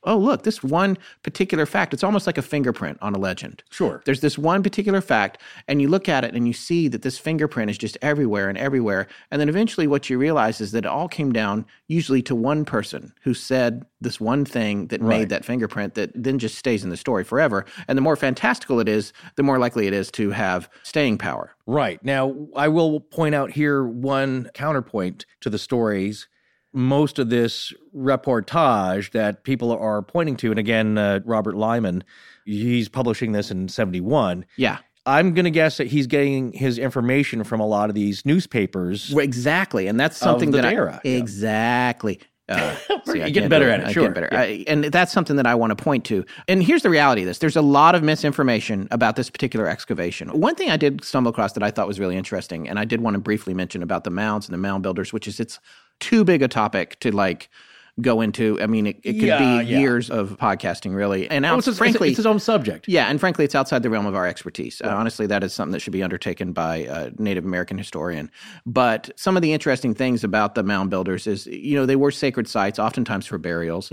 Oh, look, this one particular fact, it's almost like a fingerprint on a legend. Sure. There's this one particular fact, and you look at it and you see that this fingerprint is just everywhere and everywhere. And then eventually, what you realize is that it all came down usually to one person who said this one thing that Right. made that fingerprint that then just stays in the story forever. And the more fantastical it is, the more likely it is to have staying power. Right. Now, I will point out here one counterpoint to the stories. Most of this reportage that people are pointing to, and again, uh, Robert Lyman, he's publishing this in 71. Yeah. I'm going to guess that he's getting his information from a lot of these newspapers. Well, exactly. And that's something that era, I, yeah. exactly. Uh, see, You're getting better at it, I sure. get better. Yeah. I, and that's something that I want to point to. And here's the reality of this: there's a lot of misinformation about this particular excavation. One thing I did stumble across that I thought was really interesting, and I did want to briefly mention about the mounds and the mound builders, which is it's too big a topic to like go into. I mean, it, it could Yeah, be yeah. years of podcasting, really. And now, it's, frankly, it's his own subject. yeah, and frankly, it's outside the realm of our expertise. Uh, honestly, that is something that should be undertaken by a Native American historian. But some of the interesting things about the mound builders is, you know, they were sacred sites, oftentimes for burials.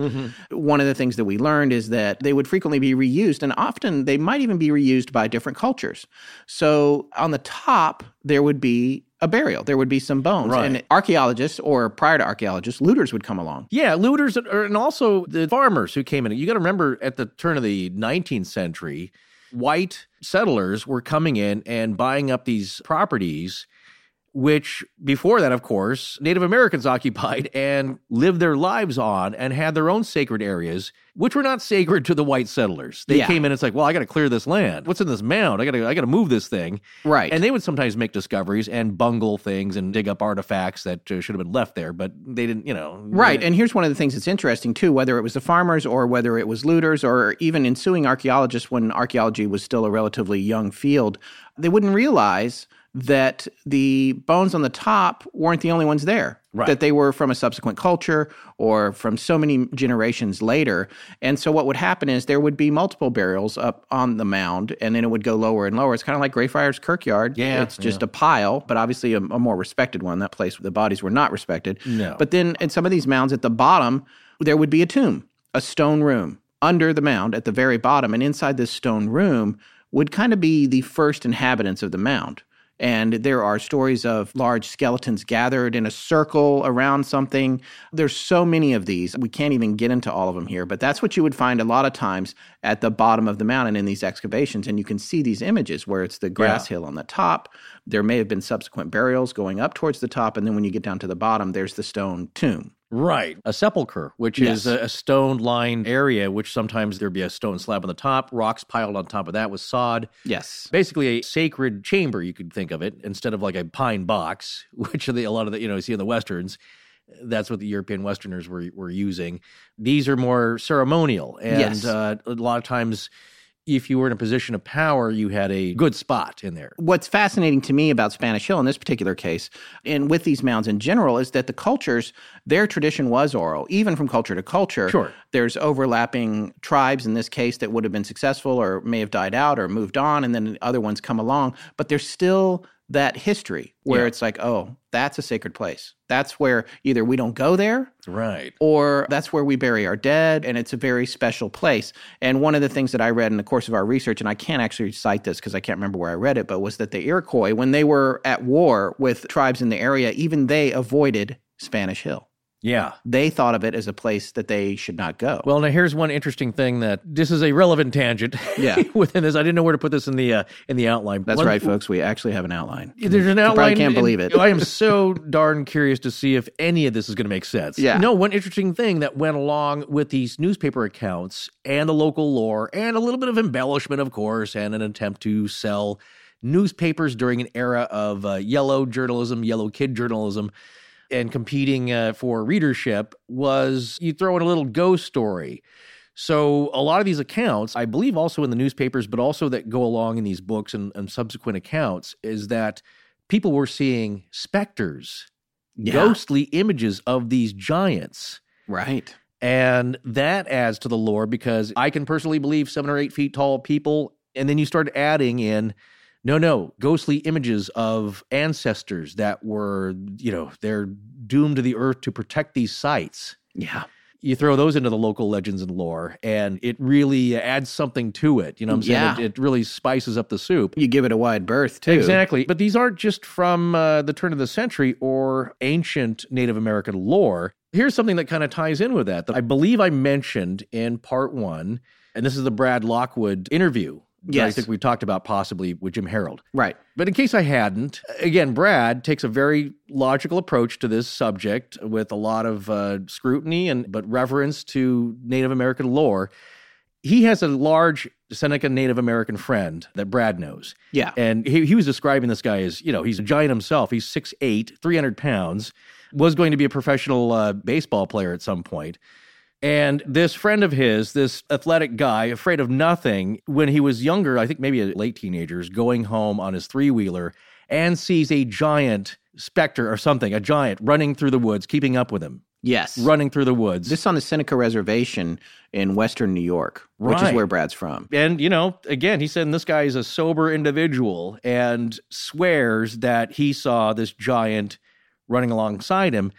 One of the things that we learned is that they would frequently be reused, and often they might even be reused by different cultures. So on the top, there would be a burial. There would be some bones, Right. and archaeologists, or prior to archaeologists, looters would come along. Yeah, looters and- and also the farmers who came in. You got to remember at the turn of the 19th century, white settlers were coming in and buying up these properties, which before that, of course, Native Americans occupied and lived their lives on and had their own sacred areas, which were not sacred to the white settlers. They Yeah. came in, it's like, well, I got to clear this land. What's in this mound? I got to, I got to move this thing. Right. And they would sometimes make discoveries and bungle things and dig up artifacts that uh, should have been left there, but they didn't, you know. Right. And here's one of the things that's interesting, too, whether it was the farmers or whether it was looters or even ensuing archaeologists when archaeology was still a relatively young field, they wouldn't realize that the bones on the top weren't the only ones there. Right. That they were from a subsequent culture or from so many generations later. And so what would happen is there would be multiple burials up on the mound and then it would go lower and lower. It's kind of like Greyfriars Kirkyard. Yeah, It's just a pile, but obviously a, a more respected one. That place, where the bodies were not respected. No. But then in some of these mounds at the bottom, there would be a tomb, a stone room under the mound at the very bottom. And inside this stone room would kind of be the first inhabitants of the mound. And there are stories of large skeletons gathered in a circle around something. There's so many of these. We can't even get into all of them here, but that's what you would find a lot of times at the bottom of the mountain in these excavations. And you can see these images where it's the grass hill on the top. There may have been subsequent burials going up towards the top. And then when you get down to the bottom, there's the stone tomb. Right. A sepulcher, which Yes. is a, a stone lined area, which sometimes there'd be a stone slab on the top, rocks piled on top of that with sod. Yes. Basically, a sacred chamber, you could think of it, instead of like a pine box, which are the, a lot of the, you know, you see in the Westerns. That's what the European Westerners were, were using. These are more ceremonial. And Yes. uh, a lot of times, if you were in a position of power, you had a good spot in there. What's fascinating to me about Spanish Hill in this particular case, and with these mounds in general, is that the cultures, their tradition was oral, even from culture to culture. Sure. There's overlapping tribes in this case that would have been successful or may have died out or moved on, and then other ones come along, but there's still that history where Yeah. it's like, oh, that's a sacred place. That's where either we don't go there Right. or that's where we bury our dead and it's a very special place and one of the things that i read in the course of our research and i can't actually cite this because i can't remember where i read it but was that the iroquois when they were at war with tribes in the area even they avoided spanish hill Yeah. they thought of it as a place that they should not go Well, now here's one interesting thing that this is a relevant tangent. Yeah. within this, I didn't know where to put this in the uh, in the outline. that's One- right folks we actually have an outline There's an outline. probably can't believe it I am so darn curious to see if any of this is going to make sense. Yeah. No, one interesting thing that went along with these newspaper accounts and the local lore, and a little bit of embellishment, of course, and an attempt to sell newspapers during an era of uh, yellow journalism, yellow kid journalism, and competing uh, for readership was you throw in a little ghost story. So a lot of these accounts, I believe also in the newspapers, but also that go along in these books and, and subsequent accounts, is that people were seeing specters, Yeah. ghostly images of these giants. right And that adds to the lore because I can personally believe seven or eight feet tall people. And then you start adding in, no, no, ghostly images of ancestors that were, you know, they're doomed to the earth to protect these sites. yeah You throw those into the local legends and lore, and it really adds something to it. You know what I'm saying? Yeah. It, it really spices up the soup. you give it a wide berth too Exactly. But these aren't just from uh, the turn of the century or ancient Native American lore. Here's something that kind of ties in with that that I believe I mentioned in part one, and this is the Brad Lockwood interview. That I think we talked about possibly with Jim Harold. right But in case I hadn't, again, Brad takes a very logical approach to this subject with a lot of uh, scrutiny and but reverence to Native American lore. He has a large Seneca Native American friend that Brad knows. yeah And he, he was describing this guy as, you know, he's a giant himself. He's 6'8, 300 pounds, was going to be a professional uh, baseball player at some point. And this friend of his, this athletic guy, afraid of nothing, when he was younger, I think maybe a late teenager, is going home on his three wheeler and sees a giant specter or something, a giant running through the woods, keeping up with him, yes. Running through the woods. this on the seneca reservation in western new york which is where brad's from. And you know again he said this guy is a sober individual and swears that he saw this giant running alongside him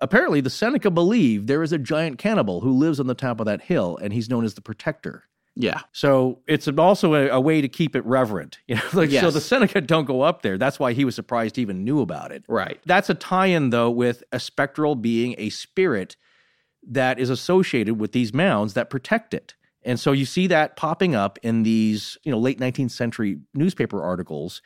apparently the seneca believe there is a giant cannibal who lives on the top of that hill and he's known as the protector. Yeah. So it's also a, a way to keep it reverent you know like so the seneca don't go up there. That's why he was surprised he even knew about it. Right. That's a tie-in though with a spectral being a spirit that is associated with these mounds that protect it. And so you see that popping up in these, you know, late 19th century newspaper articles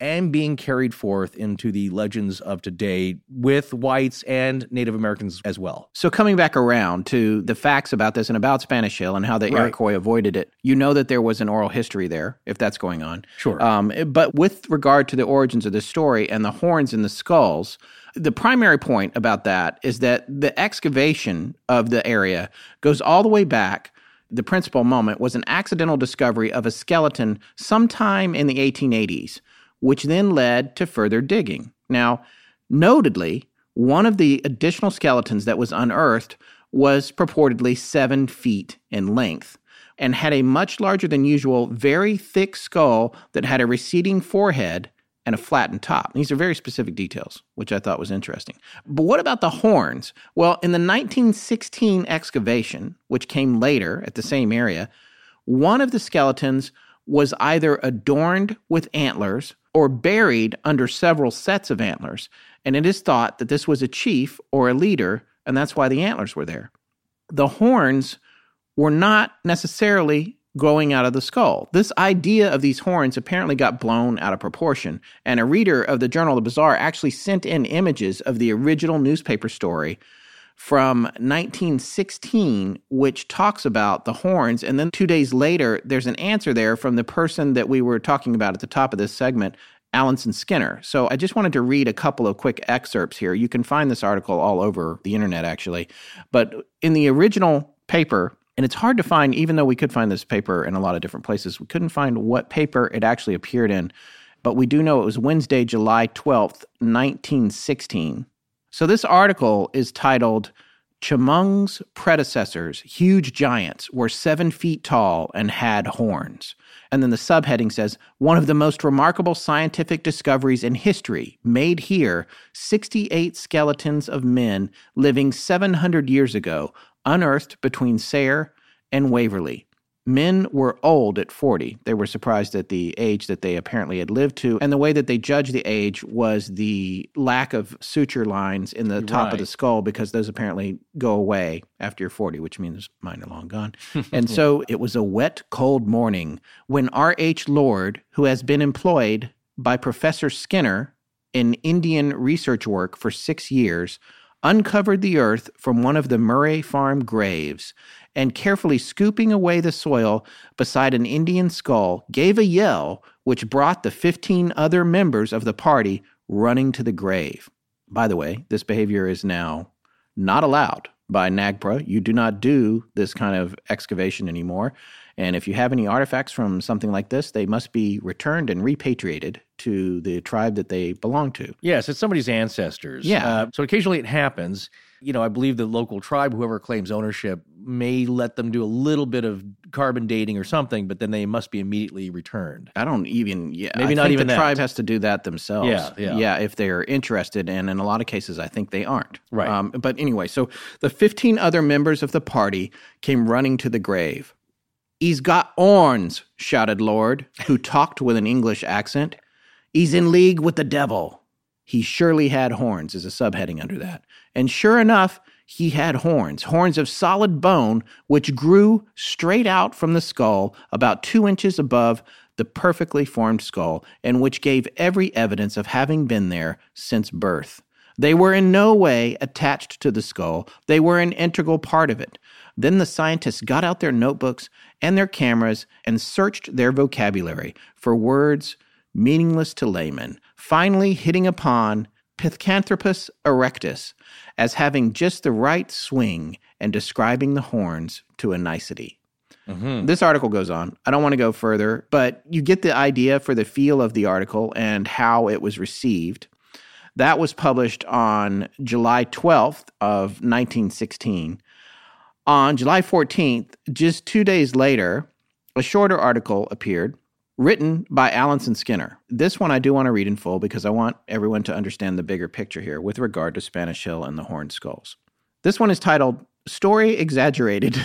and being carried forth into the legends of today with whites and Native Americans as well. So coming back around to the facts about this and about Spanish Hill and how the Right. Iroquois avoided it, you know that there was an oral history there, if that's going on. Sure. Um, but with regard to the origins of this story and the horns and the skulls, the primary point about that is that the excavation of the area goes all the way back. The principal moment was an accidental discovery of a skeleton sometime in the 1880s, which then led to further digging. Now, notedly, one of the additional skeletons that was unearthed was purportedly seven feet in length and had a much larger than usual, very thick skull that had a receding forehead and a flattened top. These are very specific details, which I thought was interesting. But what about the horns? Well, in the 1916 excavation, which came later at the same area, one of the skeletons was either adorned with antlers or buried under several sets of antlers. And it is thought that this was a chief or a leader, and that's why the antlers were there. The horns were not necessarily growing out of the skull. This idea of these horns apparently got blown out of proportion, and a reader of the Journal of the Bizarre actually sent in images of the original newspaper story from 1916, which talks about the horns. And then two days later, there's an answer there from the person that we were talking about at the top of this segment, Alanson Skinner. So I just wanted to read a couple of quick excerpts here. You can find this article all over the internet, actually. But in the original paper, and it's hard to find, even though we could find this paper in a lot of different places, we couldn't find what paper it actually appeared in. But we do know it was Wednesday, July 12th, 1916. So this article is titled Chemung's predecessors, huge giants, were seven feet tall and had horns. And then the subheading says one of the most remarkable scientific discoveries in history made here 68 skeletons of men living 700 years ago, unearthed between Sayre and Waverly. Men were old at 40. They were surprised at the age that they apparently had lived to. And the way that they judged the age was the lack of suture lines in the top of the skull because those apparently go away after you're 40, which means mine are long gone. and so it was a wet, cold morning when R.H. Lord, who has been employed by Professor Skinner in Indian research work for six years, uncovered the earth from one of the Murray Farm graves and carefully scooping away the soil beside an Indian skull, gave a yell which brought the 15 other members of the party running to the grave. By the way, this behavior is now not allowed by NAGPRA. You do not do this kind of excavation anymore. And if you have any artifacts from something like this, they must be returned and repatriated to the tribe that they belong to. Yes, it's somebody's ancestors. Yeah. Uh, so occasionally it happens. You know, I believe the local tribe, whoever claims ownership, may let them do a little bit of carbon dating or something, but then they must be immediately returned. I don't even. Yeah, Maybe I not even the that. tribe has to do that themselves. Yeah, yeah. yeah. If they're interested, and in a lot of cases, I think they aren't. Right. Um, but anyway, so the fifteen other members of the party came running to the grave. He's got horns, shouted Lord, who talked with an English accent. He's in league with the devil. He surely had horns, is a subheading under that. And sure enough, he had horns, horns of solid bone, which grew straight out from the skull about two inches above the perfectly formed skull, and which gave every evidence of having been there since birth. They were in no way attached to the skull, they were an integral part of it. Then the scientists got out their notebooks and their cameras and searched their vocabulary for words meaningless to laymen, finally hitting upon Pithecanthropus erectus as having just the right swing and describing the horns to a nicety. Mm-hmm. This article goes on. I don't want to go further, but you get the idea for the feel of the article and how it was received. That was published on July 12th of 1916. On July 14th, just two days later, a shorter article appeared written by Alanson Skinner. This one I do want to read in full because I want everyone to understand the bigger picture here with regard to Spanish Hill and the Horned Skulls. This one is titled Story Exaggerated.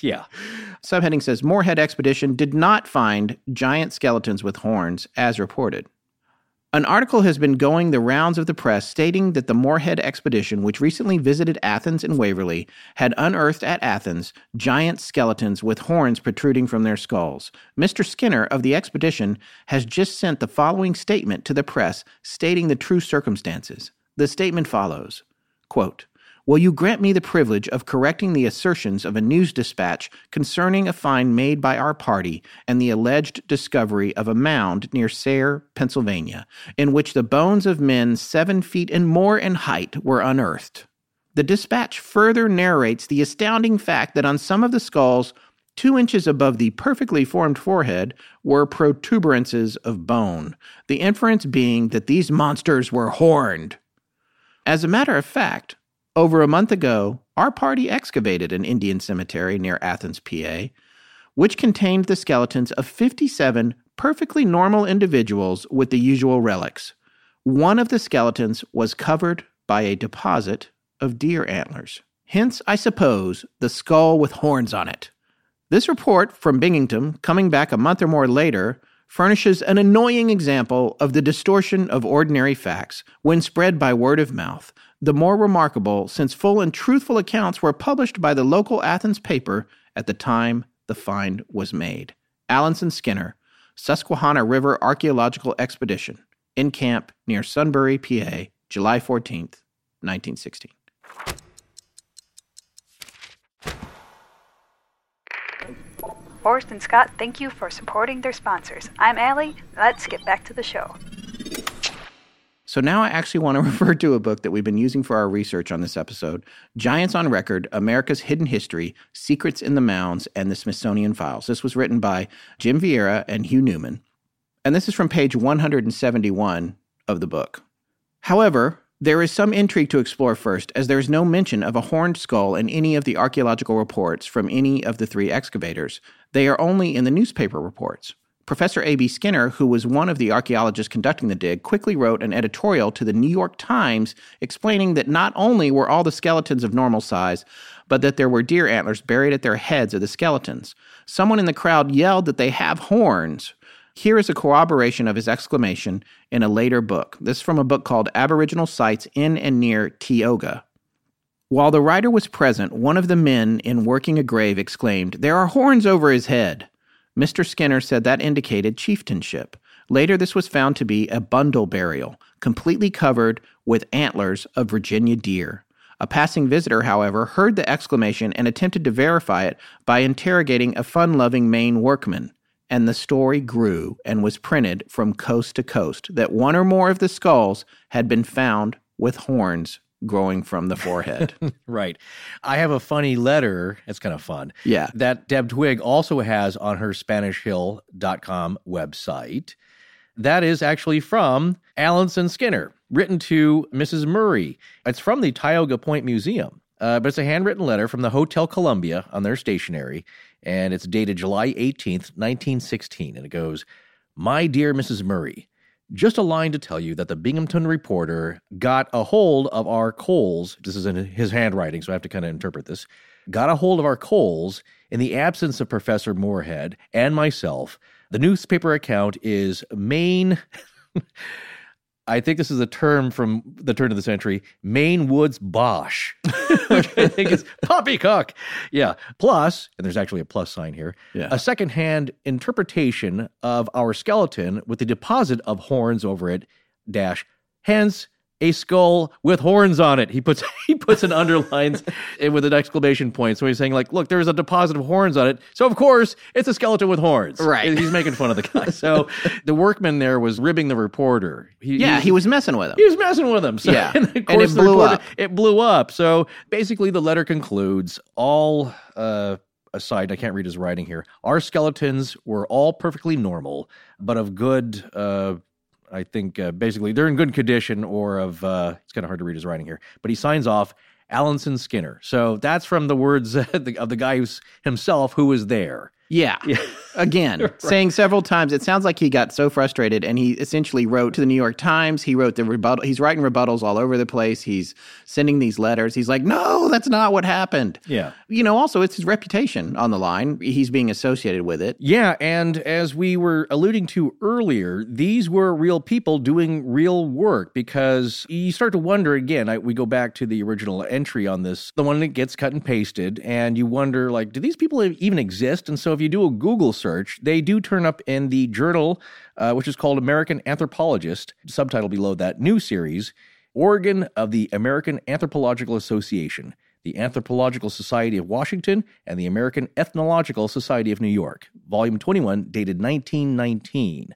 Yeah. Subheading says Moorehead expedition did not find giant skeletons with horns as reported. An article has been going the rounds of the press stating that the Moorehead expedition, which recently visited Athens and Waverly, had unearthed at Athens giant skeletons with horns protruding from their skulls. Mr. Skinner of the expedition has just sent the following statement to the press stating the true circumstances. The statement follows quote, Will you grant me the privilege of correcting the assertions of a news dispatch concerning a find made by our party and the alleged discovery of a mound near Sayre, Pennsylvania, in which the bones of men seven feet and more in height were unearthed? The dispatch further narrates the astounding fact that on some of the skulls, two inches above the perfectly formed forehead, were protuberances of bone, the inference being that these monsters were horned. As a matter of fact, over a month ago, our party excavated an Indian cemetery near Athens, PA, which contained the skeletons of 57 perfectly normal individuals with the usual relics. One of the skeletons was covered by a deposit of deer antlers. Hence, I suppose, the skull with horns on it. This report from Binghamton, coming back a month or more later, furnishes an annoying example of the distortion of ordinary facts when spread by word of mouth, the more remarkable since full and truthful accounts were published by the local Athens paper at the time the find was made. Alanson Skinner, Susquehanna River Archaeological Expedition, in camp near Sunbury, PA, July 14th, 1916. Forrest and Scott, thank you for supporting their sponsors. I'm Allie. Let's get back to the show. So now I actually want to refer to a book that we've been using for our research on this episode Giants on Record America's Hidden History, Secrets in the Mounds, and the Smithsonian Files. This was written by Jim Vieira and Hugh Newman. And this is from page 171 of the book. However, There is some intrigue to explore first, as there is no mention of a horned skull in any of the archaeological reports from any of the three excavators. They are only in the newspaper reports. Professor A.B. Skinner, who was one of the archaeologists conducting the dig, quickly wrote an editorial to the New York Times explaining that not only were all the skeletons of normal size, but that there were deer antlers buried at their heads of the skeletons. Someone in the crowd yelled that they have horns. Here is a corroboration of his exclamation in a later book. This is from a book called Aboriginal Sites in and Near Tioga. While the writer was present, one of the men in working a grave exclaimed, There are horns over his head. Mr. Skinner said that indicated chieftainship. Later, this was found to be a bundle burial, completely covered with antlers of Virginia deer. A passing visitor, however, heard the exclamation and attempted to verify it by interrogating a fun loving Maine workman. And the story grew and was printed from coast to coast that one or more of the skulls had been found with horns growing from the forehead. right. I have a funny letter. It's kind of fun. Yeah. That Deb Twigg also has on her SpanishHill.com website. That is actually from Alanson Skinner, written to Mrs. Murray. It's from the Tioga Point Museum, uh, but it's a handwritten letter from the Hotel Columbia on their stationery, and it's dated July 18th, 1916. And it goes, My dear Mrs. Murray, just a line to tell you that the Binghamton Reporter got a hold of our coals. This is in his handwriting, so I have to kind of interpret this. Got a hold of our coals in the absence of Professor Moorehead and myself. The newspaper account is Maine. I think this is a term from the turn of the century, Maine Woods Bosch, which I think is poppycock. Yeah. Plus, and there's actually a plus sign here, Yeah. a secondhand interpretation of our skeleton with the deposit of horns over it, dash, hence a skull with horns on it. He puts he puts an underlines it with an exclamation point. So he's saying like, look, there's a deposit of horns on it. So of course it's a skeleton with horns. Right. He's making fun of the guy. So the workman there was ribbing the reporter. He, yeah, he was messing with him. he was messing with him. So, Yeah. and, of And it blew reporter- up. It blew up. So basically, the letter concludes all uh, aside. I can't read his writing here. Our skeletons were all perfectly normal, but of good. Uh, I think uh, basically they're in good condition, or of uh, it's kind of hard to read his writing here. But he signs off. Alanson Skinner. So that's from the words of the, of the guy who's himself who was there. Yeah. Again, saying several times, it sounds like he got so frustrated and he essentially wrote to the New York Times. He wrote the rebuttal. He's writing rebuttals all over the place. He's sending these letters. He's like, no, that's not what happened. Yeah. You know, also, it's his reputation on the line. He's being associated with it. Yeah, and as we were alluding to earlier, these were real people doing real work because you start to wonder again. I, we go back to the original entry on this, the one that gets cut and pasted, and you wonder, like, do these people even exist? And so if you do a Google search, they do turn up in the journal, uh, which is called American Anthropologist, subtitle below that new series, Organ of the American Anthropological Association the Anthropological Society of Washington, and the American Ethnological Society of New York, volume 21, dated 1919.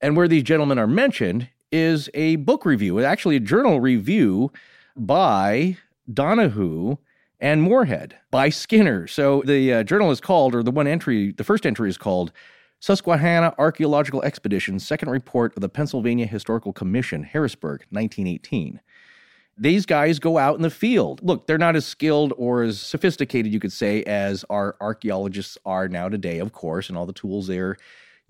And where these gentlemen are mentioned is a book review, actually a journal review by Donehoo and Moorhead by Skinner. So the uh, journal is called, or the one entry, the first entry is called Susquehanna Archaeological Expedition, Second Report of the Pennsylvania Historical Commission, Harrisburg, 1918 these guys go out in the field. Look, they're not as skilled or as sophisticated, you could say, as our archaeologists are now today, of course, and all the tools they're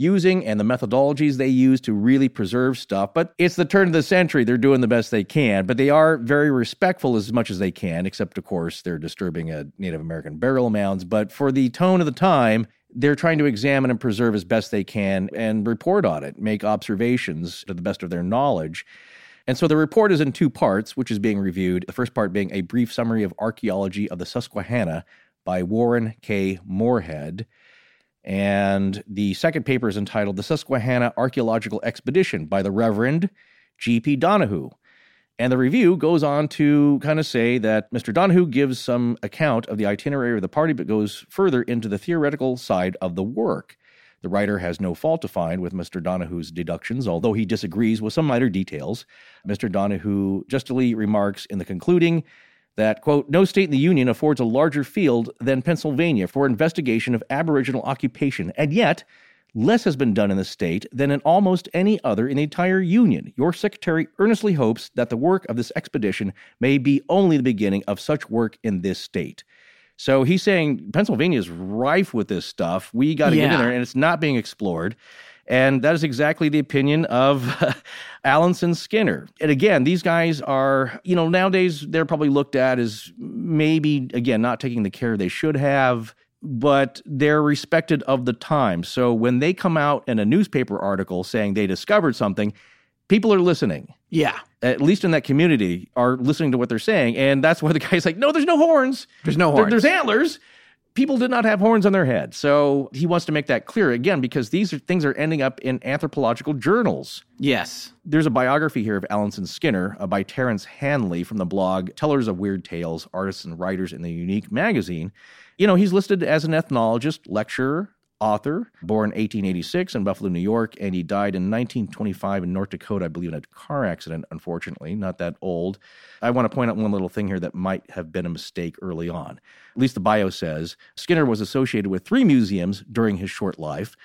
using and the methodologies they use to really preserve stuff. But it's the turn of the century. They're doing the best they can, but they are very respectful as much as they can, except, of course, they're disturbing a Native American burial mounds. But for the tone of the time, they're trying to examine and preserve as best they can and report on it, make observations to the best of their knowledge. And so the report is in two parts, which is being reviewed. The first part being a brief summary of archaeology of the Susquehanna by Warren K. Moorehead. And the second paper is entitled The Susquehanna Archaeological Expedition by the Reverend G.P. Donehoo. And the review goes on to kind of say that Mr. Donehoo gives some account of the itinerary of the party, but goes further into the theoretical side of the work. The writer has no fault to find with Mr. Donehoo's deductions, although he disagrees with some minor details. Mr. Donehoo justly remarks in the concluding that, quote, no state in the Union affords a larger field than Pennsylvania for investigation of Aboriginal occupation, and yet Less has been done in the state than in almost any other in the entire Union. Your secretary earnestly hopes that the work of this expedition may be only the beginning of such work in this state. So he's saying Pennsylvania is rife with this stuff. We got to get in there, and it's not being explored. And that is exactly the opinion of Alanson Skinner. And again, these guys are, you know, nowadays they're probably looked at as maybe, again, not taking the care they should have, but they're respected of the time. So when they come out in a newspaper article saying they discovered something, people are listening. Yeah. At least in that community, are listening to what they're saying. And that's why the guy's like, no, there's no horns. There's no There- horns. there's antlers. People did not have horns on their head. So he wants to make that clear again because these are, things are ending up in anthropological journals. Yes. There's a biography here of Alanson Skinner uh, by Terrence Hanley from the blog Tellers of Weird Tales, Artists and Writers in the Unique magazine. You know, he's listed as an ethnologist, lecturer, author, born 1886 in Buffalo, New York, and he died in 1925 in North Dakota, I believe, in a car accident, unfortunately, not that old. I want to point out one little thing here that might have been a mistake early on. At least the bio says Skinner was associated with three museums during his short life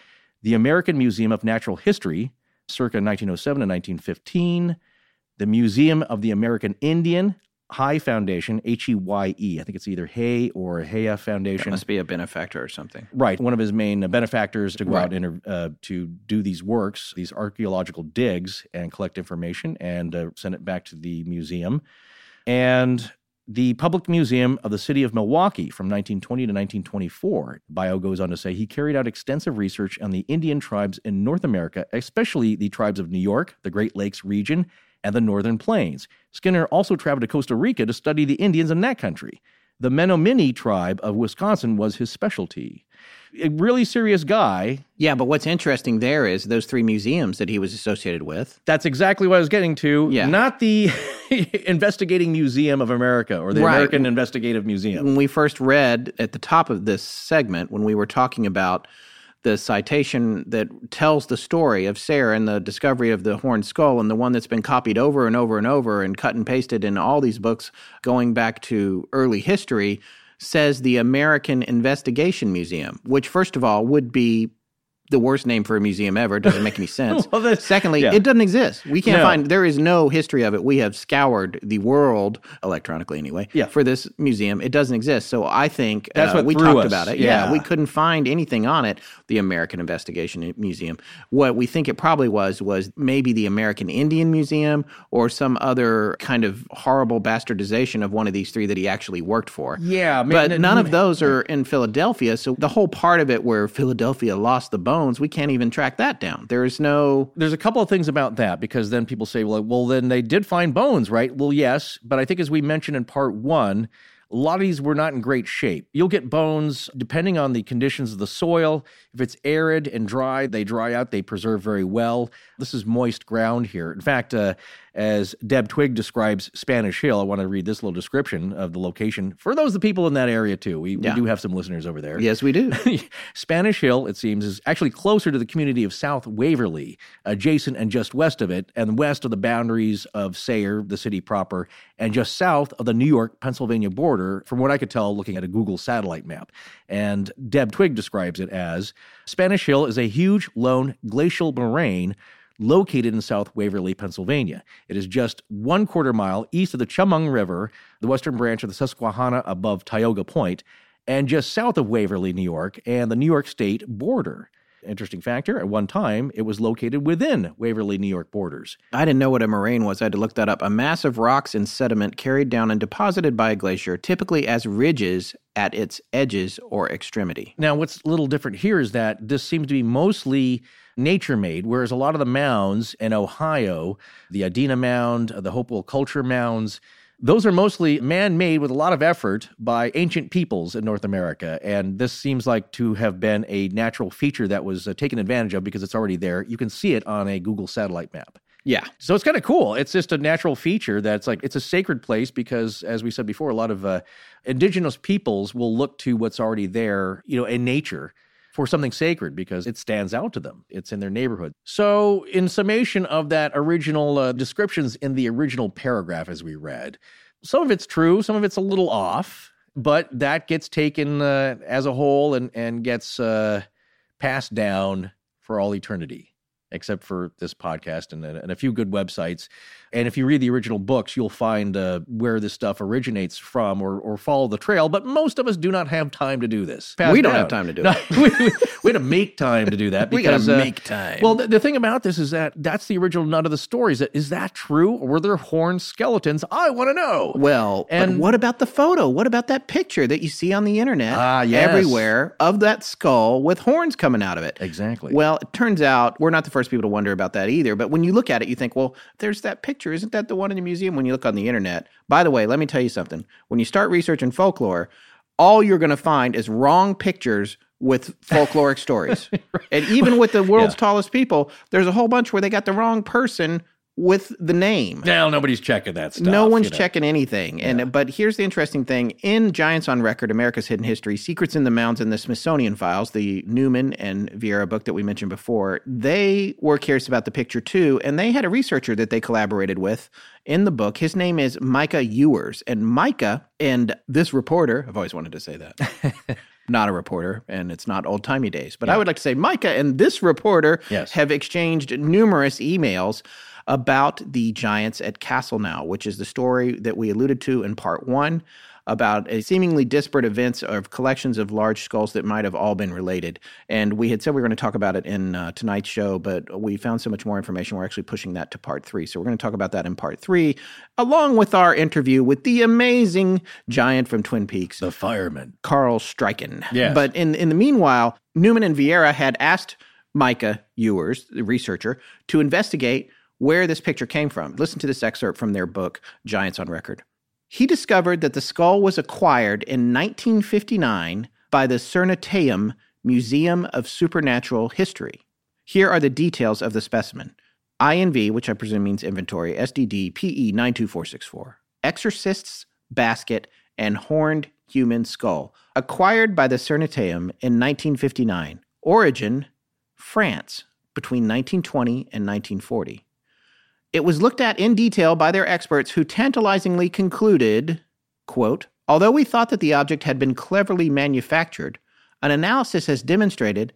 the American Museum of Natural History, circa 1907 to 1915, the Museum of the American Indian, High Foundation, H E Y E. I think it's either Hay or Heya Foundation. Must be a benefactor or something. Right, one of his main benefactors to go Right. out and uh, to do these works, these archaeological digs, and collect information and uh, send it back to the museum. And the Public Museum of the City of Milwaukee from 1920 to 1924. Bio goes on to say he carried out extensive research on the Indian tribes in North America, especially the tribes of New York, the Great Lakes region, and the Northern Plains. Skinner also traveled to Costa Rica to study the Indians in that country. The Menominee tribe of Wisconsin was his specialty. A really serious guy. Yeah, but what's interesting there is those three museums that he was associated with. That's exactly what I was getting to. Yeah. Not the Investigating Museum of America or the Right. American Investigative Museum. When we first read at the top of this segment, when we were talking about the citation that tells the story of Sayre and the discovery of the horned skull, and the one that's been copied over and over and over and cut and pasted in all these books going back to early history, says the American Investigation Museum, which, first of all, would be the worst name for a museum ever. It doesn't make any sense. Well, that's- Secondly, yeah. it doesn't exist. We can't No. find there is no history of it. We have scoured the world electronically anyway Yeah. for this museum. It doesn't exist. So I think That's uh, what we talked us. about it. Yeah. we couldn't find anything on it. The American Investigation Museum. What we think it probably was was maybe the American Indian Museum or some other kind of horrible bastardization of one of these three that he actually worked for. Yeah, But none of those are in Philadelphia. So the whole part of it where Philadelphia lost the bones, we can't even track that down. There is no There's a couple of things about that because then people say, well, well, then they did find bones, right? Well, yes, but I think as we mentioned in part one, a lot of these were not in great shape. You'll get bones depending on the conditions of the soil. If it's arid and dry, they dry out, they preserve very well. This is moist ground here. In fact, uh, as Deb Twigg describes Spanish Hill, I want to read this little description of the location for those of the people in that area too. We, Yeah. we do have some listeners over there. Yes, we do. Spanish Hill, it seems, is actually closer to the community of South Waverly, adjacent and just west of it, and west of the boundaries of Sayre, the city proper, and just south of the New York Pennsylvania border, from what I could tell looking at a Google satellite map. And Deb Twigg describes it as Spanish Hill is a huge, lone glacial moraine located in South Waverly, Pennsylvania. It is just one quarter mile east of the Chemung River, the western branch of the Susquehanna above Tioga Point, and just south of Waverly, New York, and the New York State border. Interesting factor, at one time, it was located within Waverly, New York borders. I didn't know what a moraine was. I had to look that up. A mass of rocks and sediment carried down and deposited by a glacier, typically as ridges at its edges or extremity. Now, what's a little different here is that this seems to be mostly nature made, whereas a lot of the mounds in Ohio, the Adena Mound, the Hopewell Culture Mounds, those are mostly man made with a lot of effort by ancient peoples in North America. And this seems like to have been a natural feature that was uh, taken advantage of because it's already there. You can see it on a Google satellite map. Yeah. So it's kind of cool. It's just a natural feature that's like it's a sacred place because, as we said before, a lot of uh, indigenous peoples will look to what's already there, you know, in nature for something sacred because it stands out to them. It's in their neighborhood. So, in summation of that original uh, descriptions in the original paragraph as we read, some of it's true, some of it's a little off, but that gets taken uh, as a whole and and gets uh, passed down for all eternity, except for this podcast and, and a few good websites. And if you read the original books, you'll find uh, where this stuff originates from or, or follow the trail. But most of us do not have time to do this. Pass We don't down. have time to do No, it. we, we, we had to make time to do that. We gotta uh, make time. Well, the, the thing about this is that that's the original nut of the story. Is that, is that true? Or were there horned skeletons? I want to know. Well, and And- what about the photo? What about that picture that you see on the internet Ah, yes. everywhere of that skull with horns coming out of it? Exactly. Well, it turns out we're not the first people to wonder about that either. But when you look at it, you think, well, there's that picture. Isn't that the one in the museum? When you look on the internet, by the way, let me tell you something. When you start researching folklore, all you're going to find is wrong pictures with folkloric stories. And even with the world's Yeah. tallest people, there's a whole bunch where they got the wrong person with the name. now nobody's checking that stuff. No one's you know. checking anything. And but here's the interesting thing: in Giants on Record, America's Hidden History, Secrets in the Mounds, and the Smithsonian Files, the Newman and Vieira book that we mentioned before, they were curious about the picture too, and they had a researcher that they collaborated with in the book. His name is Micah Ewers, and Micah and this reporter, I've always wanted to say that. Not a reporter, and it's not old timey days. But I would like to say Micah and this reporter Yes. have exchanged numerous emails about the giants at Castle Now, which is the story that we alluded to in part one about a seemingly disparate events of collections of large skulls that might have all been related. And we had said we were going to talk about it in uh, tonight's show, but we found so much more information. We're actually pushing that to part three. So we're going to talk about that in part three, along with our interview with the amazing giant from Twin Peaks, The fireman. Carl Struycken. Yes. But in in the meanwhile, Newman and Vieira had asked Micah Ewers, the researcher, to investigate where this picture came from. Listen to this excerpt from their book, Giants on Record. He discovered that the skull was acquired in 1959 by the Cernateum Museum of Supernatural History. Here are the details of the specimen. INV, which I presume means inventory, SDD PE 92464. Exorcist's basket and horned human skull, acquired by the Cernateum in 1959. Origin, France, between 1920 and 1940. It was looked at in detail by their experts who tantalizingly concluded, quote, although we thought that the object had been cleverly manufactured, an analysis has demonstrated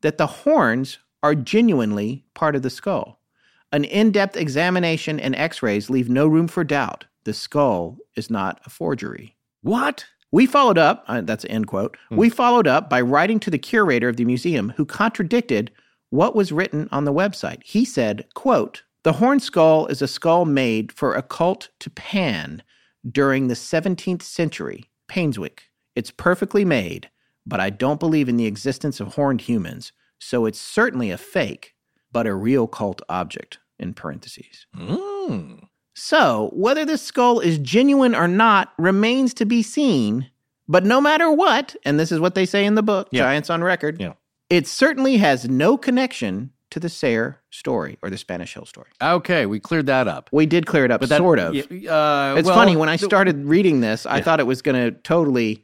that the horns are genuinely part of the skull. An in depth examination and x rays leave no room for doubt. The skull is not a forgery. What? We followed up, uh, that's end quote. We followed up by writing to the curator of the museum who contradicted what was written on the website. He said, quote, the horn skull is a skull made for a cult to Pan during the 17th century, Painswick. It's perfectly made, but I don't believe in the existence of horned humans, so it's certainly a fake, but a real cult object, in parentheses. Mm. So, whether this skull is genuine or not remains to be seen. But no matter what, and this is what they say in the book, Yeah. Giants on Record, Yeah. it certainly has no connection to the Sayre story or the Spanish Hill story. Okay, we cleared that up. We did clear it up, But that, sort of. Uh, it's well, funny, when I started reading this, I Yeah. thought it was going to totally.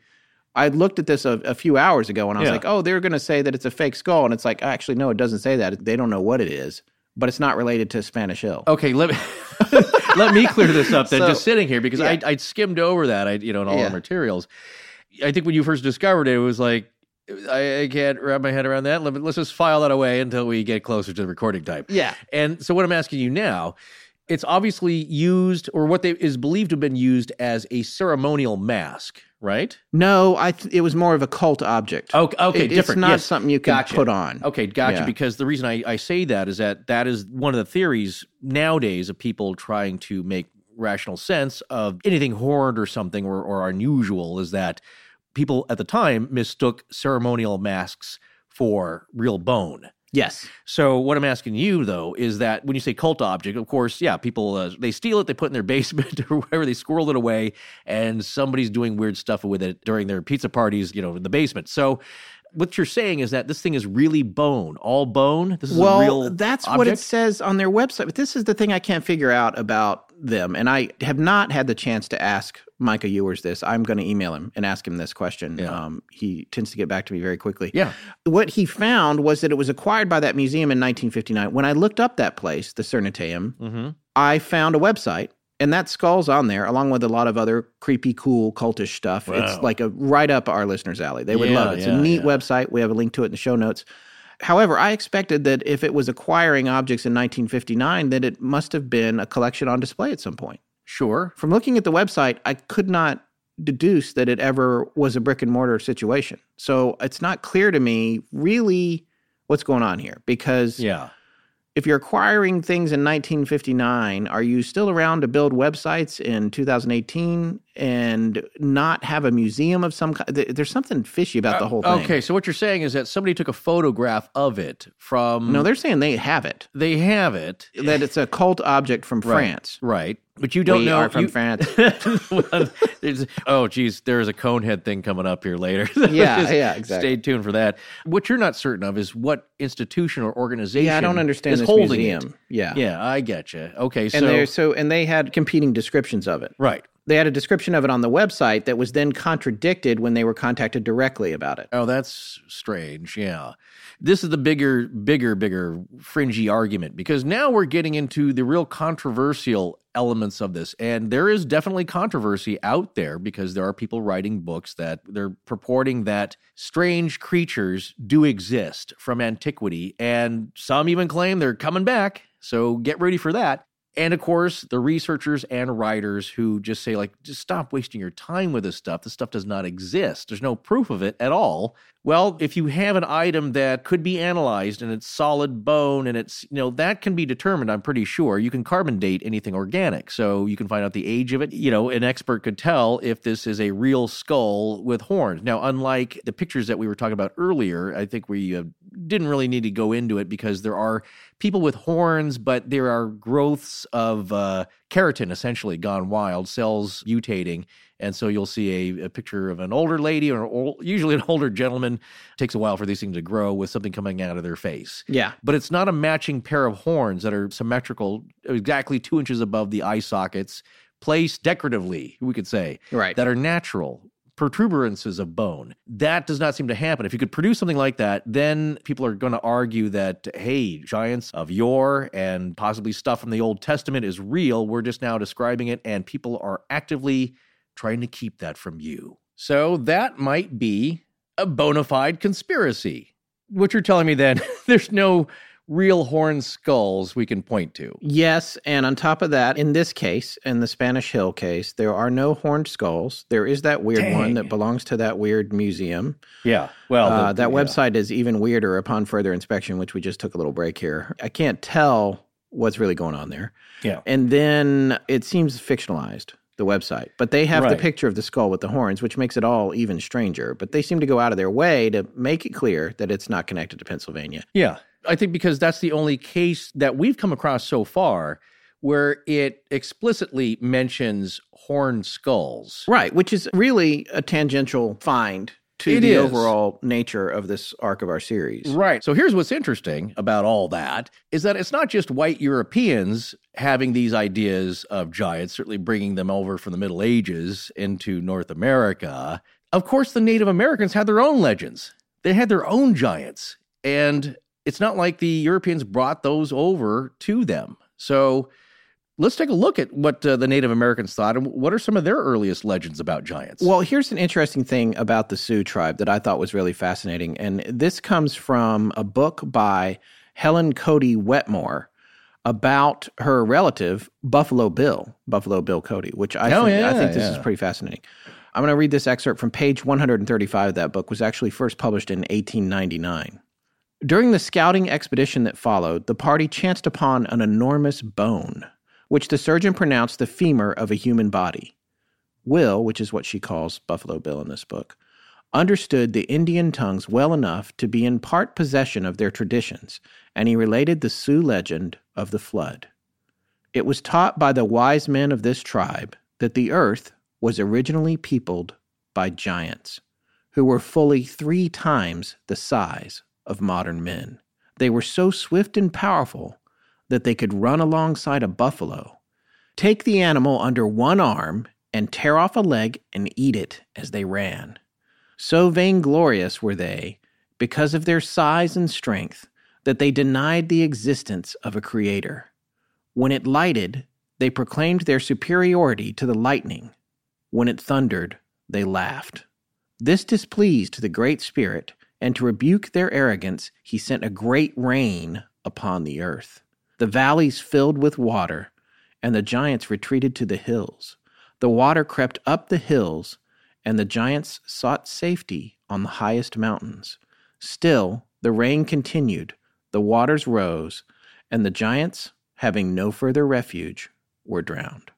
I looked at this a, a few hours ago and I was Yeah. like, oh, they're going to say that it's a fake skull. And it's like, actually, no, it doesn't say that. They don't know what it is, but it's not related to Spanish Hill. Okay, let me let me clear this up then. So- just sitting here because yeah. I I skimmed over that I you know in all Yeah. the materials. I think when you first discovered it, it was like I, I can't wrap my head around that. Let, let's just file that away until we get closer to the recording time. Yeah. And so what I'm asking you now, it's obviously used or what they is believed to have been used as a ceremonial mask, right? No, I th- it was more of a cult object. Okay, okay, It- different. It's not yes. something you can Gotcha. put on. Okay, gotcha. Yeah. Because the reason I, I say that is that that is one of the theories nowadays of people trying to make rational sense of anything horrid or something or, or unusual is that people at the time mistook ceremonial masks for real bone. Yes. So what I'm asking you though is that when you say cult object, of course, yeah, people uh, they steal it, they put it in their basement or wherever, they squirrel it away, and somebody's doing weird stuff with it during their pizza parties, you know, in the basement. So what you're saying is that this thing is really bone, all bone. This is well, a real that's what it says on their website. But this is the thing I can't figure out about them, and I have not had the chance to ask Micah Ewers this. I'm going to email him and ask him this question. Yeah. Um, he tends to get back to me very quickly. Yeah. What he found was that it was acquired by that museum in 1959. When I looked up that place, the Cernateum, Mm-hmm. I found a website. And that skull's on there, along with a lot of other creepy, cool, cultish stuff. It's like a right up our listeners' alley. They would Yeah, love it. It's yeah, a neat website. We have a link to it in the show notes. However, I expected that if it was acquiring objects in 1959, that it must have been a collection on display at some point. Sure. From looking at the website, I could not deduce that it ever was a brick and mortar situation. So it's not clear to me really what's going on here because Yeah. if you're acquiring things in 1959, are you still around to build websites in 2018 and not have a museum of some kind? There's something fishy about the whole thing. Uh, Okay, so what you're saying is that somebody took a photograph of it from. No, they're saying they have it. they have it. That it's a cult object from Right, France. right? But you don't we know are from you- France. Well, oh, geez, there's a conehead thing coming up here later. Yeah, yeah, exactly. Stay tuned for that. What you're not certain of is what institution or organization. Yeah, I don't understand is this holding museum. it. Yeah. yeah, I get you. Okay, so and so and they had competing descriptions of it. right. They had a description of it on the website that was then contradicted when they were contacted directly about it. Oh, that's strange. Yeah. This is the bigger, bigger, bigger fringy argument because now we're getting into the real controversial elements of this. And there is definitely controversy out there because there are people writing books that they're purporting that strange creatures do exist from antiquity. And some even claim they're coming back. So get ready for that. And of course, the researchers and writers who just say, like, just stop wasting your time with this stuff. This stuff does not exist. There's no proof of it at all. Well, if you have an item that could be analyzed and it's solid bone and it's, you know, that can be determined, I'm pretty sure. You can carbon date anything organic. So you can find out the age of it. You know, an expert could tell if this is a real skull with horns. Now, unlike the pictures that we were talking about earlier, I think we uh, didn't really need to go into it because there are people with horns, but there are growths of uh, keratin essentially gone wild, cells mutating. And so you'll see a, a picture of an older lady or ol- usually an older gentleman. It takes a while for these things to grow with something coming out of their face. Yeah. But it's not a matching pair of horns that are symmetrical, exactly two inches above the eye sockets, placed decoratively, we could say, Right. that are natural protuberances of bone. That does not seem to happen. If you could produce something like that, then people are going to argue that, hey, giants of yore and possibly stuff from the Old Testament is real. We're just now describing it, and people are actively trying to keep that from you. So that might be a bona fide conspiracy. What you're telling me then, there's no real horn skulls we can point to. Yes, and on top of that, in this case, in the Spanish Hill case, there are no horned skulls. There is that weird one that belongs to that weird museum. Yeah. Well, Uh, the- that yeah. website is even weirder upon further inspection, which we just took a little break here. I can't tell what's really going on there. Yeah. And then it seems fictionalized, the website. But they have the picture of the skull with the horns, which makes it all even stranger. But they seem to go out of their way to make it clear that it's not connected to Pennsylvania. Yeah. I think because that's the only case that we've come across so far where it explicitly mentions horned skulls. Right, which is really a tangential find to It the is. overall nature of this arc of our series. Right. So here's what's interesting about all that is that it's not just white Europeans having these ideas of giants, certainly bringing them over from the Middle Ages into North America. Of course, the Native Americans had their own legends, they had their own giants. And it's not like the Europeans brought those over to them. So let's take a look at what uh, the Native Americans thought and what are some of their earliest legends about giants. Well, here's an interesting thing about the Sioux tribe that I thought was really fascinating. And this comes from a book by Helen Cody Wetmore about her relative, Buffalo Bill, Buffalo Bill Cody, which I, Oh, think, I think this is pretty fascinating. I'm going to read this excerpt from page 135 of that book, was actually first published in 1899. During the scouting expedition that followed, the party chanced upon an enormous bone, which the surgeon pronounced the femur of a human body. Will, which is what she calls Buffalo Bill in this book, understood the Indian tongues well enough to be in part possession of their traditions, and he related the Sioux legend of the flood. It was taught by the wise men of this tribe that the earth was originally peopled by giants, who were fully three times the size of modern men. They were so swift and powerful that they could run alongside a buffalo, take the animal under one arm, and tear off a leg and eat it as they ran. So vainglorious were they, because of their size and strength, that they denied the existence of a creator. When it lighted, they proclaimed their superiority to the lightning. When it thundered, they laughed. This displeased the Great Spirit, and to rebuke their arrogance, he sent a great rain upon the earth. The valleys filled with water, and the giants retreated to the hills. The water crept up the hills, and the giants sought safety on the highest mountains. Still, the rain continued, the waters rose, and the giants, having no further refuge, were drowned.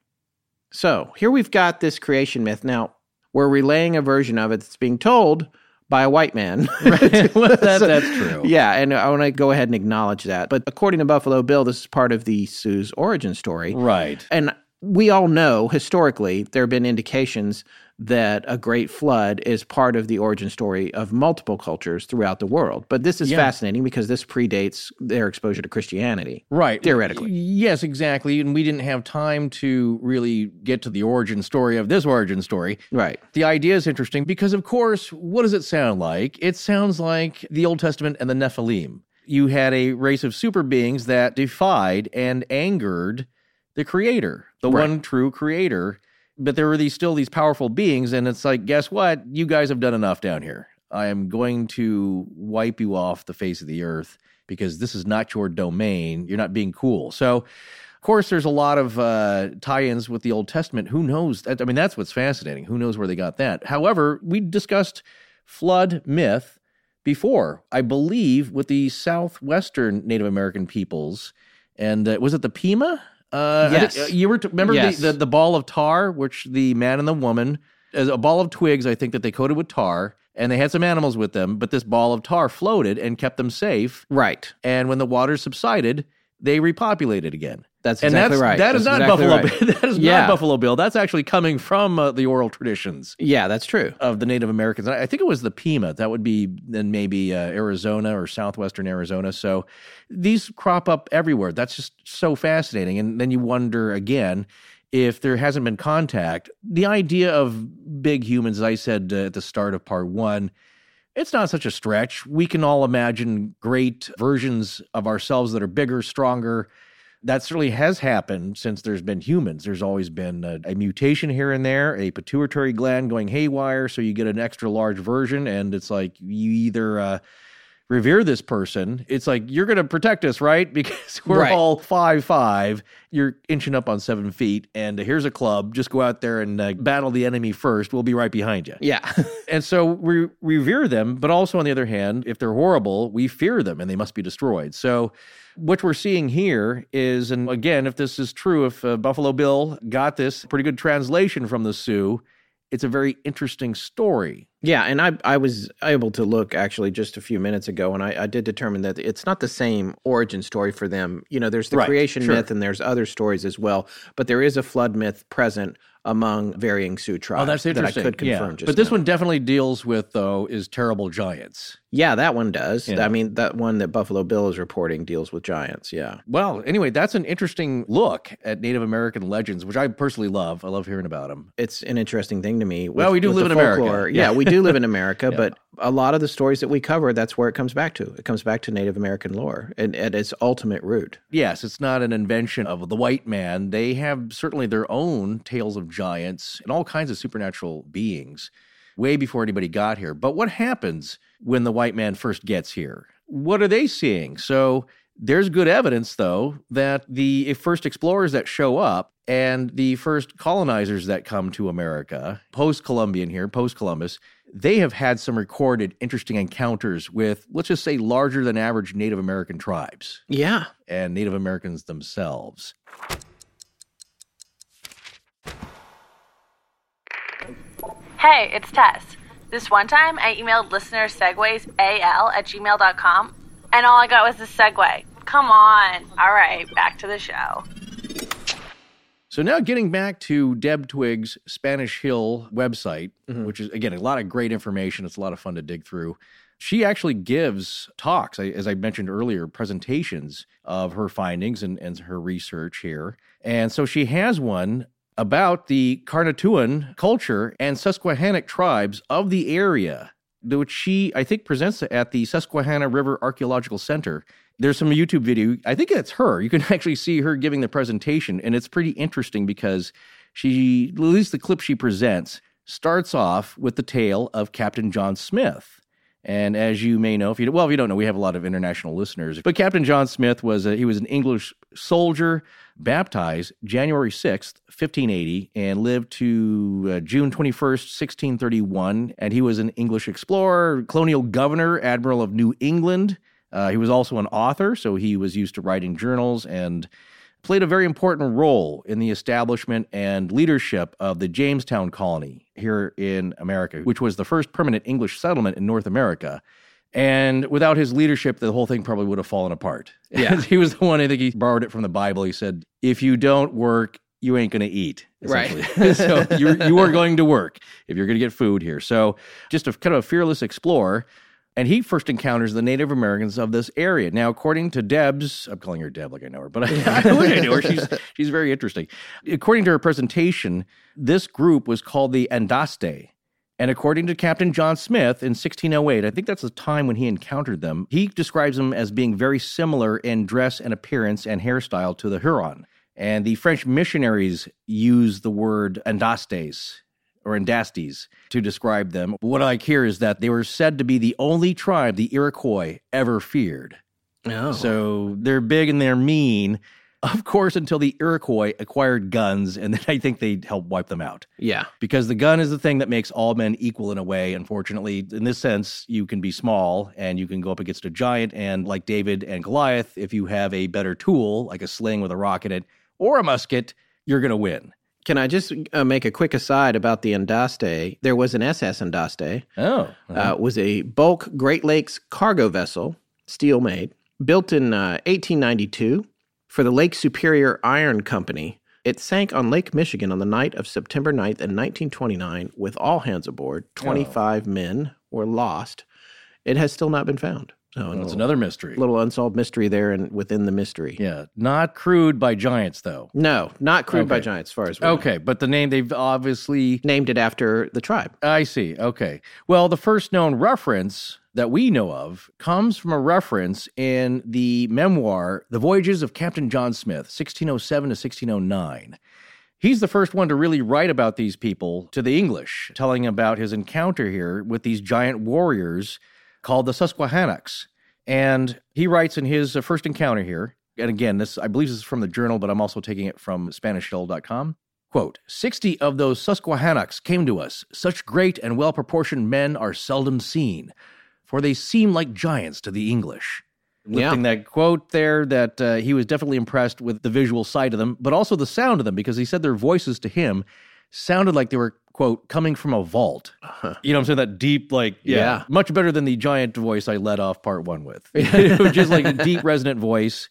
So, here we've got this creation myth. Now, we're relaying a version of it that's being told by a white man. Right. That- that's true. Yeah, and I want to go ahead and acknowledge that. But according to Buffalo Bill, this is part of the Sioux's origin story. Right. And we all know historically there have been indications that a great flood is part of the origin story of multiple cultures throughout the world. But this is Yeah. fascinating because this predates their exposure to Christianity. Right. Theoretically. Yes, exactly. And we didn't have time to really get to the origin story of this origin story. Right. The idea is interesting because, of course, what does it sound like? It sounds like the Old Testament and the Nephilim. You had a race of super beings that defied and angered the creator, the Right. one true creator. But there were these still these powerful beings, and it's like, guess what? You guys have done enough down here. I am going to wipe you off the face of the earth because this is not your domain. You're not being cool. So, of course, there's a lot of uh, tie-ins with the Old Testament. Who knows? I mean, that's what's fascinating. Who knows where they got that? However, we discussed flood myth before, I believe, with the southwestern Native American peoples, and uh, was it the Pima? Uh, I think- Yes. uh, you were. T- remember Yes. the, the the ball of tar, which the man and the woman, as a ball of twigs, I think that they coated with tar, and they had some animals with them, but this ball of tar floated and kept them safe. Right. And when the waters subsided, they repopulated again. That's and exactly that's, right. That is That's not exactly Buffalo. right. Bill. that is Yeah. not Buffalo Bill. That's actually coming from uh, the oral traditions Yeah, that's true. of the Native Americans. I I think it was the Pima. That would be then maybe uh, Arizona or southwestern Arizona. So these crop up everywhere. That's just so fascinating. And then you wonder again if there hasn't been contact. The idea of big humans, as I said uh, at the start of part one, it's not such a stretch. We can all imagine great versions of ourselves that are bigger, stronger. That certainly has happened since there's been humans. There's always been a, a mutation here and there, a pituitary gland going haywire, so you get an extra large version, and it's like you either uh, revere this person. It's like you're going to protect us, right? Because we're Right. all five five. You're inching up on seven feet, and here's a club. Just go out there and uh, battle the enemy first. We'll be right behind you. Yeah. And so we revere them, but also on the other hand, if they're horrible, we fear them and they must be destroyed. So what we're seeing here is, and again, if this is true, if uh, Buffalo Bill got this pretty good translation from the Sioux, it's a very interesting story. Yeah, and I I was able to look actually just a few minutes ago, and I, I did determine that it's not the same origin story for them. You know, there's the Right, creation sure. myth, and there's other stories as well, but there is a flood myth present among varying Sioux tribes. Oh, that's interesting. That I could confirm. yeah. Just but this now. one definitely deals with, though, is terrible giants. yeah, that one does. I mean, that one that Buffalo Bill is reporting deals with giants. Yeah, Well, anyway, that's an interesting look at Native American legends, which I personally love. I love hearing about them. it's an interesting thing to me. with- Well, we do live in America. folklore. Yeah. Yeah, we do live in America, Yeah. but a lot of the stories that we cover, that's where it comes back to. It comes back to Native American lore and at its ultimate root. Yes, it's not an invention of the white man. They have certainly their own tales of giants and all kinds of supernatural beings way before anybody got here. But what happens when the white man first gets here? What are they seeing? So there's good evidence, though, that the first explorers that show up and the first colonizers that come to America, post Columbian here, post Columbus, they have had some recorded interesting encounters with, let's just say, larger than average Native American tribes Yeah, and Native Americans themselves. Hey, it's Tess. This one time I emailed listener segues al at gmail.com and all I got was this segue. Come on. All right, back to the show. So now getting back to Deb Twigg's Spanish Hill website, mm-hmm. which is again a lot of great information. It's a lot of fun to dig through. She actually gives talks, as I mentioned earlier, presentations of her findings and, and her research here. And so she has one about the Carantouan culture and Susquehannock tribes of the area, which she, I think, presents at the Susquehanna River Archaeological Center. There's some YouTube video. I think it's her. You can actually see her giving the presentation, and it's pretty interesting because she, at least the clip she presents, starts off with the tale of Captain John Smith. And as you may know, if you well, if you don't know, we have a lot of international listeners. But Captain John Smith was a, he was an English soldier baptized January sixth, fifteen eighty, and lived to uh, June twenty first, sixteen thirty one. And he was an English explorer, colonial governor, admiral of New England. Uh, he was also an author, so he was used to writing journals and played a very important role in the establishment and leadership of the Jamestown colony here in America, which was the first permanent English settlement in North America. And without his leadership, the whole thing probably would have fallen apart. Yeah. he was the one, I think he borrowed it from the Bible. He said, If you don't work, you ain't going to eat. Right. so you're, you are going to work if you're going to get food here. So just a kind of a fearless explorer. And he first encounters the Native Americans of this area. Now, according to Deb's, I'm calling her Deb like I know her, but I, I her. She's, she's very interesting. According to her presentation, this group was called the Andaste. And according to Captain John Smith in 1608, I think that's the time when he encountered them, he describes them as being very similar in dress and appearance and hairstyle to the Huron. And the French missionaries use the word Andastes or Andastes to describe them. What I like here is that they were said to be the only tribe the Iroquois ever feared. Oh. So they're big and they're mean, of course, until the Iroquois acquired guns, and then I think they helped wipe them out. yeah. Because the gun is the thing that makes all men equal in a way. Unfortunately, in this sense, you can be small and you can go up against a giant. And like David and Goliath, if you have a better tool, like a sling with a rock in it or a musket, you're going to win. Can I just uh, make a quick aside about the Andaste? There was an SS Andaste. Oh, Uh, was a bulk Great Lakes cargo vessel, steel made, built in uh, 1892 for the Lake Superior Iron Company. It sank on Lake Michigan on the night of September 9th in 1929 with all hands aboard. 25 men were lost. It has still not been found. Oh, so Well, a it's another mystery. A little unsolved mystery there and within the mystery. Yeah, not crewed by giants, though. No, not crewed by Okay. giants, as far as we know. Okay, but the name they've obviously Named it after the tribe. I see. Okay. Well, the first known reference that we know of comes from a reference in the memoir, The Voyages of Captain John Smith, 1607 to 1609. He's the first one to really write about these people to the English, telling about his encounter here with these giant warriors called the Susquehannocks. And he writes in his uh, first encounter here, and again, this I believe this is from the journal, but I'm also taking it from SpanishHill.com. Quote, 60 of those Susquehannocks came to us. Such great and well proportioned men are seldom seen, for they seem like giants to the English. Yeah. Lifting that quote there, that uh, he was definitely impressed with the visual side of them, but also the sound of them, because he said their voices to him sounded like they were, quote, coming from a vault. Uh-huh. You know what I'm saying? That deep, like, yeah, Yeah. much better than the giant voice I led off part one with. it was just like a deep, resonant voice.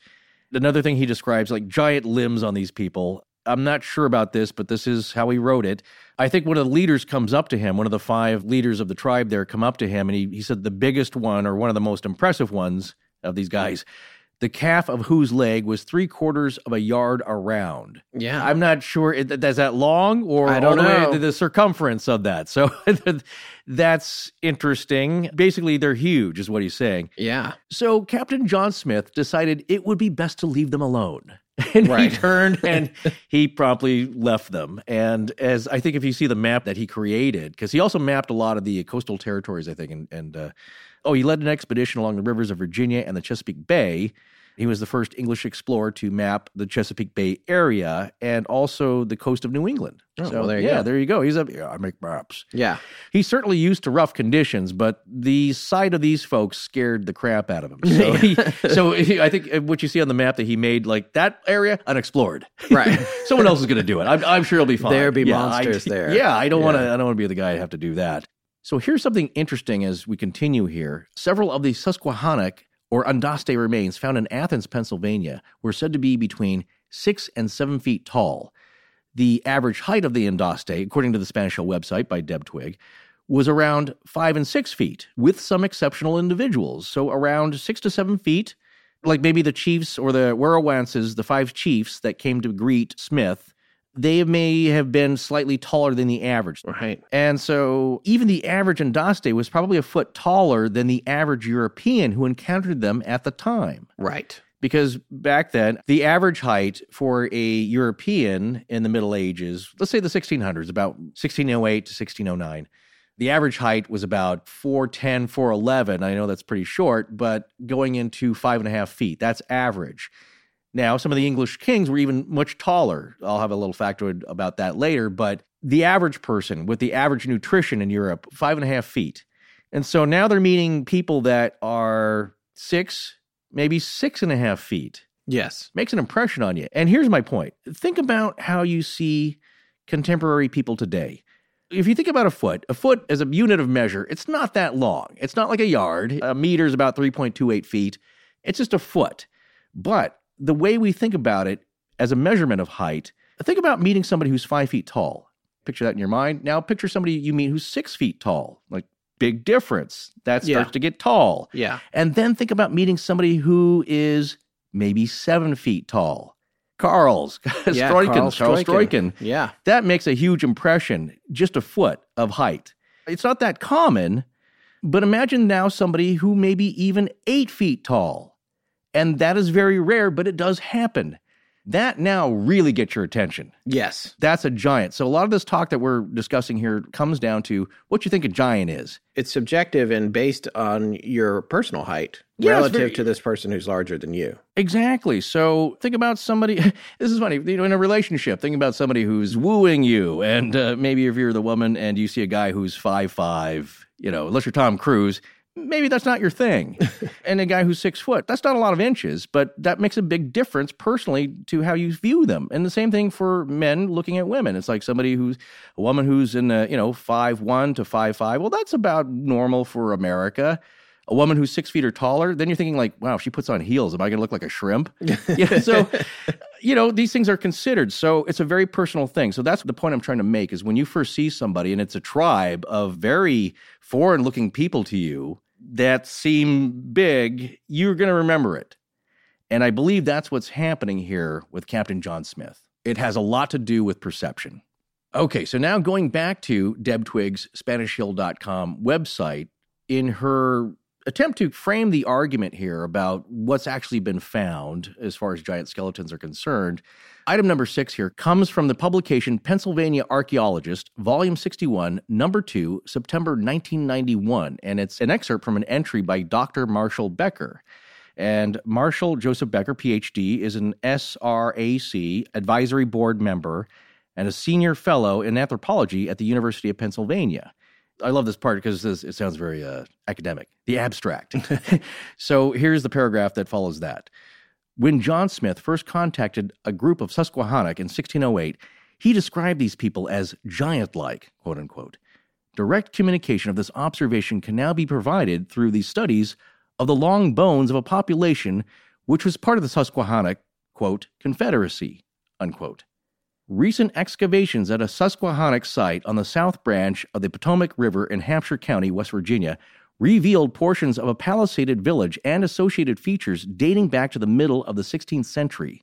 Another thing he describes, like giant limbs on these people. I'm not sure about this, but this is how he wrote it. I think one of the leaders comes up to him, one of the five leaders of the tribe there come up to him, and he, he said the biggest one, or one of the most impressive ones of these guys, the calf of whose leg was three quarters of a yard around. Yeah. I'm not sure. Is that- long or I don't know. the circumference of that? So that's interesting. Basically, they're huge, is what he's saying. yeah. So Captain John Smith decided it would be best to leave them alone. And Right. he turned and he promptly left them. And as I think if you see the map that he created, because he also mapped a lot of the coastal territories, I think, and, and uh, oh, he led an expedition along the rivers of Virginia and the Chesapeake Bay. He was the first English explorer to map the Chesapeake Bay area and also the coast of New England. Oh, so well, there you yeah, go. there you go. He's up. Yeah, I make maps. Yeah. He's certainly used to rough conditions, but the sight of these folks scared the crap out of him. So, he, so he, I think what you see on the map that he made, like that area, unexplored. Right. Someone else is going to do it. I'm, I'm sure he'll be fine. There be Yeah, monsters I, there. Yeah, I don't want to. I don't want to be the guy to have to do that. So here's something interesting as we continue here. Several of the Susquehannock or Andaste remains found in Athens, Pennsylvania, were said to be between six and seven feet tall. The average height of the Andaste, according to the Spanish Hill website by Deb Twigg, was around five and six feet, with some exceptional individuals. So around six to seven feet, like maybe the chiefs or the Werowances, the five chiefs that came to greet Smith, they may have been slightly taller than the average. Right. And so even the average Andaste was probably a foot taller than the average European who encountered them at the time Right. because back then the average height for a European in the Middle Ages, let's say the 1600s, about 1608 to 1609, The average height was about 4'10, 4'11. I know that's pretty short, but going into five and a half feet, that's average. Now, some of the English kings were even much taller. I'll have a little factoid about that later, but the average person with the average nutrition in Europe, five and a half feet. And so now they're meeting people that are six, maybe six and a half feet. Yes. Makes an impression on you. And here's my point think about how you see contemporary people today. If you think about a foot, a foot as a unit of measure, it's not that long. It's not like a yard. A meter is about 3.28 feet. It's just a foot. But the way we think about it as a measurement of height, think about meeting somebody who's five feet tall. Picture that in your mind. Now picture somebody you meet who's six feet tall. Like big difference. That Yeah. starts to get tall. Yeah. And then think about meeting somebody who is maybe seven feet tall. Carl's, Yeah, Struyckens, Carl Struycken. Struycken. Yeah. That makes a huge impression, just a foot of height. It's not that common, but imagine now somebody who may be even eight feet tall. And that is very rare, but it does happen. That now really gets your attention. Yes. That's a giant. So a lot of this talk that we're discussing here comes down to what you think a giant is. It's subjective and based on your personal height Yeah, relative very- to this person who's larger than you. Exactly. So think about somebody. This is funny. You know, in a relationship, think about somebody who's wooing you, and uh, maybe if you're the woman and you see a guy who's five five, you know, unless you're Tom Cruise, maybe that's not your thing. and a guy who's six foot, that's not a lot of inches, but that makes a big difference personally to how you view them. And the same thing for men looking at women. It's like somebody who's a woman who's in the you know five one to five five. Well, that's about normal for America a woman who's six feet or taller, then you're thinking like, wow, if she puts on heels, am I going to look like a shrimp? yeah, so, you know, these things are considered. So it's a very personal thing. So that's the point I'm trying to make is when you first see somebody and it's a tribe of very foreign looking people to you that seem big, you're going to remember it. And I believe that's what's happening here with Captain John Smith. It has a lot to do with perception. Okay, so now going back to Deb Twigg's SpanishHill.com website, in her attempt to frame the argument here about what's actually been found as far as giant skeletons are concerned, item number six here comes from the publication Pennsylvania Archaeologist, Volume 61, Number 2, September 1991. And it's an excerpt from an entry by Dr. Marshall Becker. And Marshall Joseph Becker, PhD, is an SRAC advisory board member and a senior fellow in anthropology at the University of Pennsylvania. I love this part because this, it sounds very uh, academic. The abstract. so here's the paragraph that follows that. When John Smith first contacted a group of Susquehannock in 1608, he described these people as giant like, quote unquote. Direct communication of this observation can now be provided through the studies of the long bones of a population which was part of the Susquehannock, quote, Confederacy, unquote. Recent excavations at a Susquehannock site on the South Branch of the Potomac River in Hampshire County, West Virginia, revealed portions of a palisaded village and associated features dating back to the middle of the 16th century.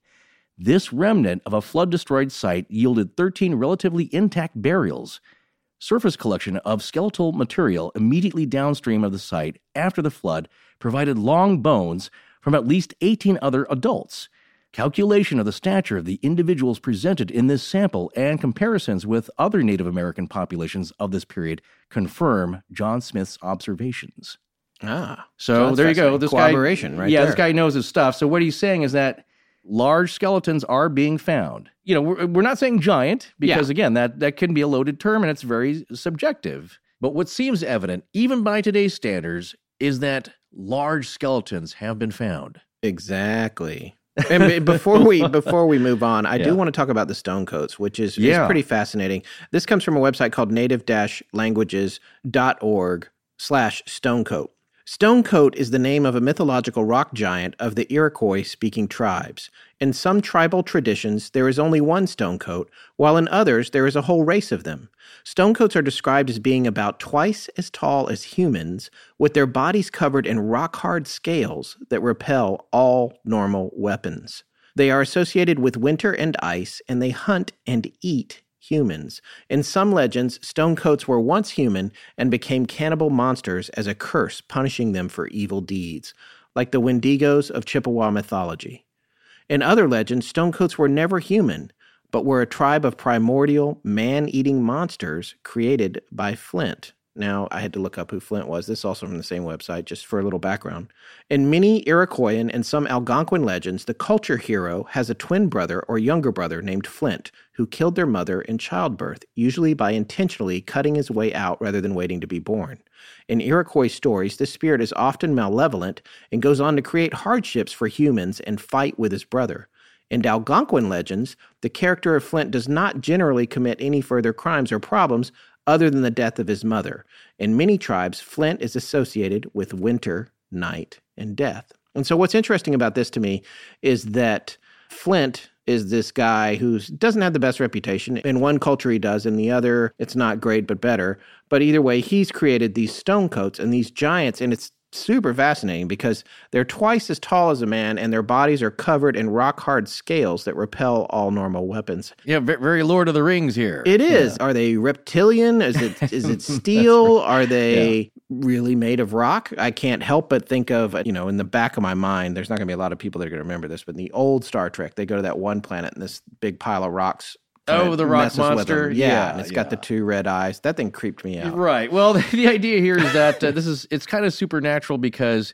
This remnant of a flood destroyed site yielded 13 relatively intact burials. Surface collection of skeletal material immediately downstream of the site after the flood provided long bones from at least 18 other adults. Calculation of the stature of the individuals presented in this sample and comparisons with other Native American populations of this period confirm John Smith's observations. Ah. So there you go. This Corroboration guy, right yeah, there. this guy knows his stuff. So what he's saying is that large skeletons are being found. You know, we're, we're not saying giant because Yeah. again, that that can be a loaded term and it's very subjective. But what seems evident, even by today's standards, is that large skeletons have been found. Exactly. And before we before we move on, I Yeah. do want to talk about the stone coats, which is, Yeah. is pretty fascinating. This comes from a website called native-languages.org slash stonecoat. Stonecoat is the name of a mythological rock giant of the Iroquois-speaking tribes. In some tribal traditions, there is only one stonecoat, while in others, there is a whole race of them. Stonecoats are described as being about twice as tall as humans, with their bodies covered in rock hard scales that repel all normal weapons. They are associated with winter and ice, and they hunt and eat humans. In some legends, stonecoats were once human and became cannibal monsters as a curse punishing them for evil deeds, like the Wendigos of Chippewa mythology. In other legends, stonecoats were never human, but were a tribe of primordial, man eating monsters created by Flint. Now, I had to look up who Flint was. This is also from the same website, just for a little background. In many Iroquoian and some Algonquin legends, the culture hero has a twin brother or younger brother named Flint who killed their mother in childbirth, usually by intentionally cutting his way out rather than waiting to be born. In Iroquois stories, this spirit is often malevolent and goes on to create hardships for humans and fight with his brother. In Algonquin legends, the character of Flint does not generally commit any further crimes or problems other than the death of his mother. In many tribes, Flint is associated with winter, night, and death. And so, what's interesting about this to me is that Flint is this guy who doesn't have the best reputation. In one culture, he does, in the other, it's not great, but better. But either way, he's created these stone coats and these giants, and it's super fascinating because they're twice as tall as a man and their bodies are covered in rock hard scales that repel all normal weapons. Yeah, very Lord of the Rings here. It is. Yeah. Are they reptilian? Is it is it steel? Are they yeah. really made of rock? I can't help but think of, you know, in the back of my mind, there's not going to be a lot of people that are going to remember this, but in the old Star Trek, they go to that one planet and this big pile of rocks Oh, the rock monster. Yeah, yeah, and it's yeah. got the two red eyes. That thing creeped me out. Right. Well, the, the idea here is that uh, this is it's kind of supernatural because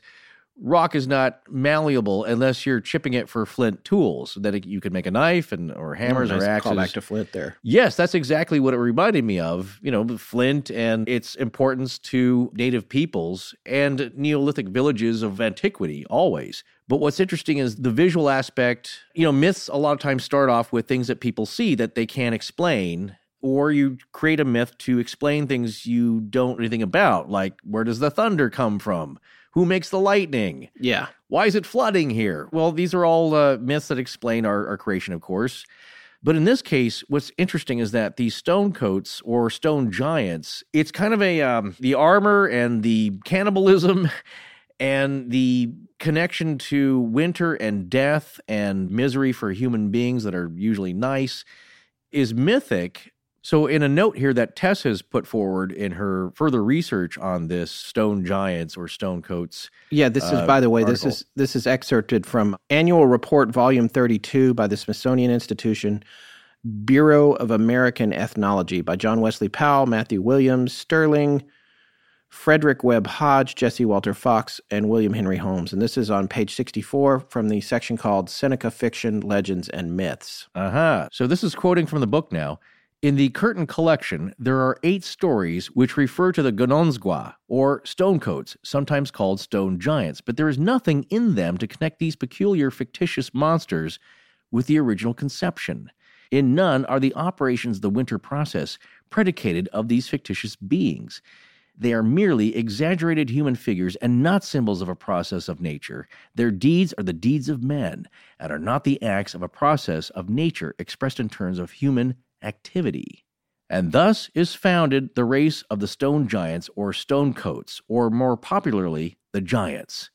rock is not malleable unless you're chipping it for flint tools so that it, you can make a knife and or hammers oh, nice or axes. Call back to flint there. Yes, that's exactly what it reminded me of. You know, flint and its importance to native peoples and Neolithic villages of antiquity. Always. But what's interesting is the visual aspect. You know, myths a lot of times start off with things that people see that they can't explain or you create a myth to explain things you don't know anything about, like where does the thunder come from? Who makes the lightning? Yeah. Why is it flooding here? Well, these are all uh, myths that explain our, our creation, of course. But in this case, what's interesting is that these stone coats or stone giants, it's kind of a um, the armor and the cannibalism and the connection to winter and death and misery for human beings that are usually nice is mythic so, in a note here that Tess has put forward in her further research on this stone giants or stone coats. Yeah, this uh, is by the way, article. this is this is excerpted from Annual Report Volume 32 by the Smithsonian Institution, Bureau of American Ethnology by John Wesley Powell, Matthew Williams, Stirling, Frederick Webb Hodge, Jesse Walter Fewkes, and William Henry Holmes. And this is on page 64 from the section called Seneca Fiction, Legends, and Myths. Uh huh. So this is quoting from the book now. In the Curtin collection, there are eight stories which refer to the Gononsgwa, or stonecoats, sometimes called stone giants, but there is nothing in them to connect these peculiar fictitious monsters with the original conception. In none are the operations of the winter process predicated of these fictitious beings. They are merely exaggerated human figures and not symbols of a process of nature. Their deeds are the deeds of men and are not the acts of a process of nature expressed in terms of human activity. And thus is founded the race of the stone giants or stonecoats, or more popularly, the giants.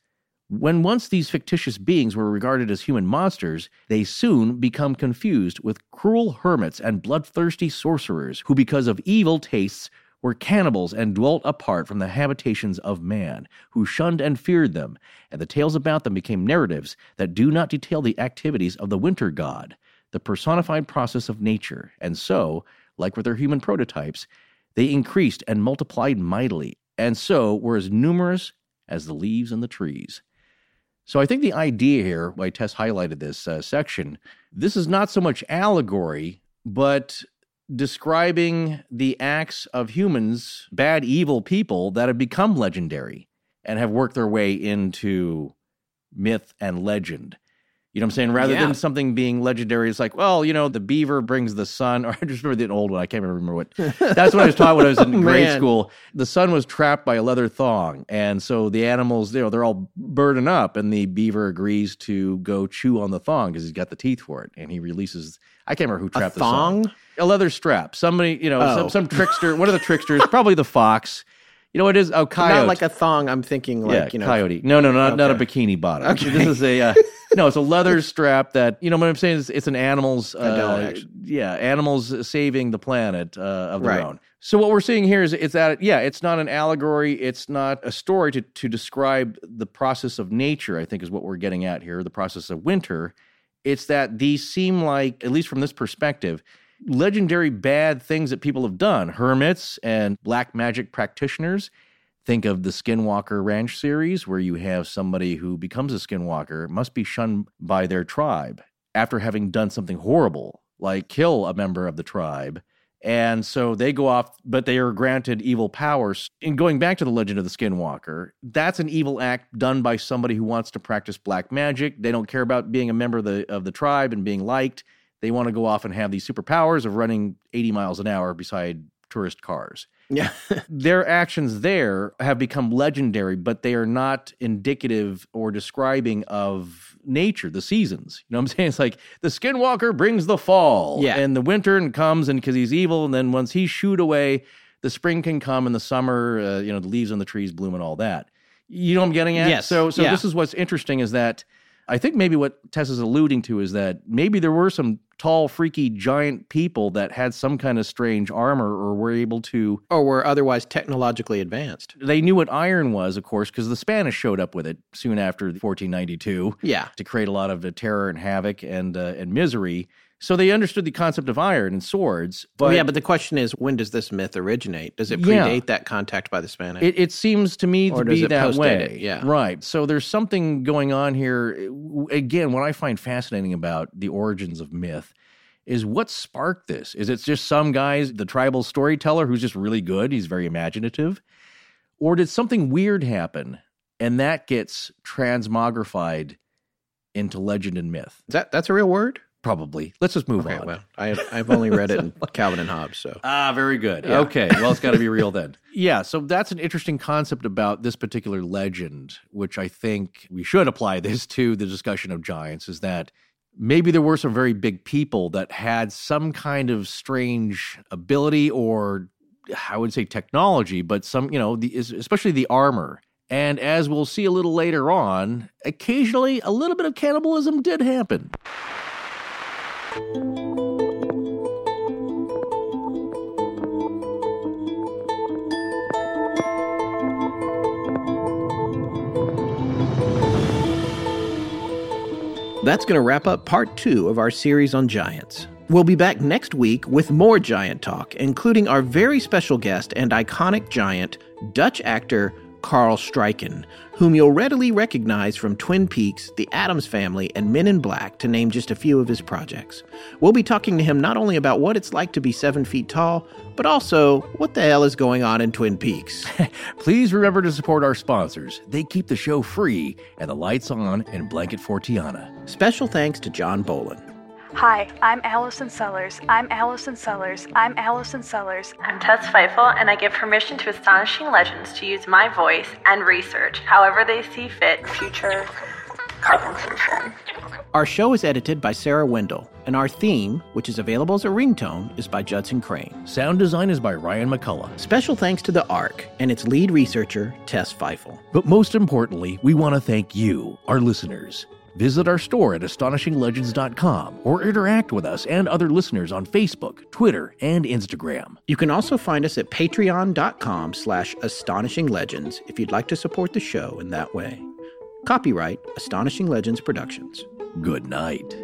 When once these fictitious beings were regarded as human monsters, they soon become confused with cruel hermits and bloodthirsty sorcerers who, because of evil tastes, were cannibals and dwelt apart from the habitations of man, who shunned and feared them, and the tales about them became narratives that do not detail the activities of the winter god, the personified process of nature, and so, like with their human prototypes, they increased and multiplied mightily, and so were as numerous as the leaves in the trees. So I think the idea here, why Tess highlighted this uh, section, this is not so much allegory, but describing the acts of humans, bad, evil people that have become legendary and have worked their way into myth and legend. You know what I'm saying? Rather yeah. than something being legendary, it's like, well, you know, the beaver brings the sun. Or I just remember the old one. I can't remember what. That's what I was taught when I was in oh, grade school. The sun was trapped by a leather thong, and so the animals, you know, they're all burdened up, and the beaver agrees to go chew on the thong because he's got the teeth for it, and he releases. I can't remember who trapped this. a thong? A leather strap. Somebody, you know, oh. some, some trickster. One of the tricksters, probably the fox you know what it is? Oh, coyote. Not like a thong. I'm thinking like yeah, you know, coyote. No, no, not okay. not a bikini bottom. Okay. This is a uh, no. It's a leather strap that you know what I'm saying is it's an animal's. Uh, yeah, animals saving the planet uh, of their right. own. So what we're seeing here is it's that yeah, it's not an allegory. It's not a story to to describe the process of nature. I think is what we're getting at here. The process of winter. It's that these seem like, at least from this perspective, legendary bad things that people have done. Hermits and black magic practitioners. Think of the Skinwalker Ranch series, where you have somebody who becomes a skinwalker, must be shunned by their tribe after having done something horrible, like kill a member of the tribe. And so they go off, but they are granted evil powers. In going back to the legend of the Skinwalker, that's an evil act done by somebody who wants to practice black magic. They don't care about being a member of the of the tribe and being liked. They want to go off and have these superpowers of running 80 miles an hour beside tourist cars. Yeah. Their actions there have become legendary, but they are not indicative or describing of nature, the seasons. You know what I'm saying? It's like the skinwalker brings the fall. Yeah. And the winter and comes and because he's evil. And then once he's shooed away, the spring can come and the summer, uh, you know, the leaves on the trees bloom and all that. You know what I'm getting at? Yes. So, so Yeah. this is what's interesting is that I think maybe what Tess is alluding to is that maybe there were some tall, freaky, giant people that had some kind of strange armor or were able to. Or were otherwise technologically advanced. They knew what iron was, of course, because the Spanish showed up with it soon after 1492 Yeah. to create a lot of uh, terror and havoc and uh, and misery. So they understood the concept of iron and swords. But Well, yeah, but the question is, when does this myth originate? Does it Yeah. predate that contact by the Spanish? It, it seems to me Or to be that way. it? Yeah. Right. So there's something going on here. Again, what I find fascinating about the origins of myth is what sparked this? Is it just some guy's, the tribal storyteller who's just really good? He's very imaginative. Or did something weird happen and that gets transmogrified into legend and myth? Is that that's a real word? Probably. Let's just move Okay, on. well, I, I've only read it in Calvin and Hobbes, so. Ah, very good. Yeah. Okay. Well, it's got to be real then. Yeah. So that's an interesting concept about this particular legend, which I think we should apply this to the discussion of giants is that maybe there were some very big people that had some kind of strange ability or I would say technology, but some, you know, the, especially the armor. And as we'll see a little later on, occasionally a little bit of cannibalism did happen. That's going to wrap up part two of our series on giants. We'll be back next week with more giant talk, including our very special guest and iconic giant, Dutch actor Carl Struycken, whom you'll readily recognize from Twin Peaks, The Addams Family, and Men in Black, to name just a few of his projects. We'll be talking to him not only about what it's like to be seven feet tall, but also what the hell is going on in Twin Peaks. Please remember to support our sponsors. They keep the show free and the lights on in Blanket Fortiana. Special thanks to John Bolin. Hi, I'm Allison Sellers. I'm Allison Sellers. I'm Allison Sellers. I'm Tess Feifel, and I give permission to Astonishing Legends to use my voice and research however they see fit future compensation. Our show is edited by Sarah Wendell, and our theme, which is available as a ringtone, is by Judson Crane. Sound design is by Ryan McCullough. Special thanks to the ARC and its lead researcher, Tess Feifel. But most importantly, we want to thank you, our listeners. Visit our store at astonishinglegends.com or interact with us and other listeners on Facebook, Twitter, and Instagram. You can also find us at patreon.com slash astonishinglegends if you'd like to support the show in that way. Copyright Astonishing Legends Productions. Good night.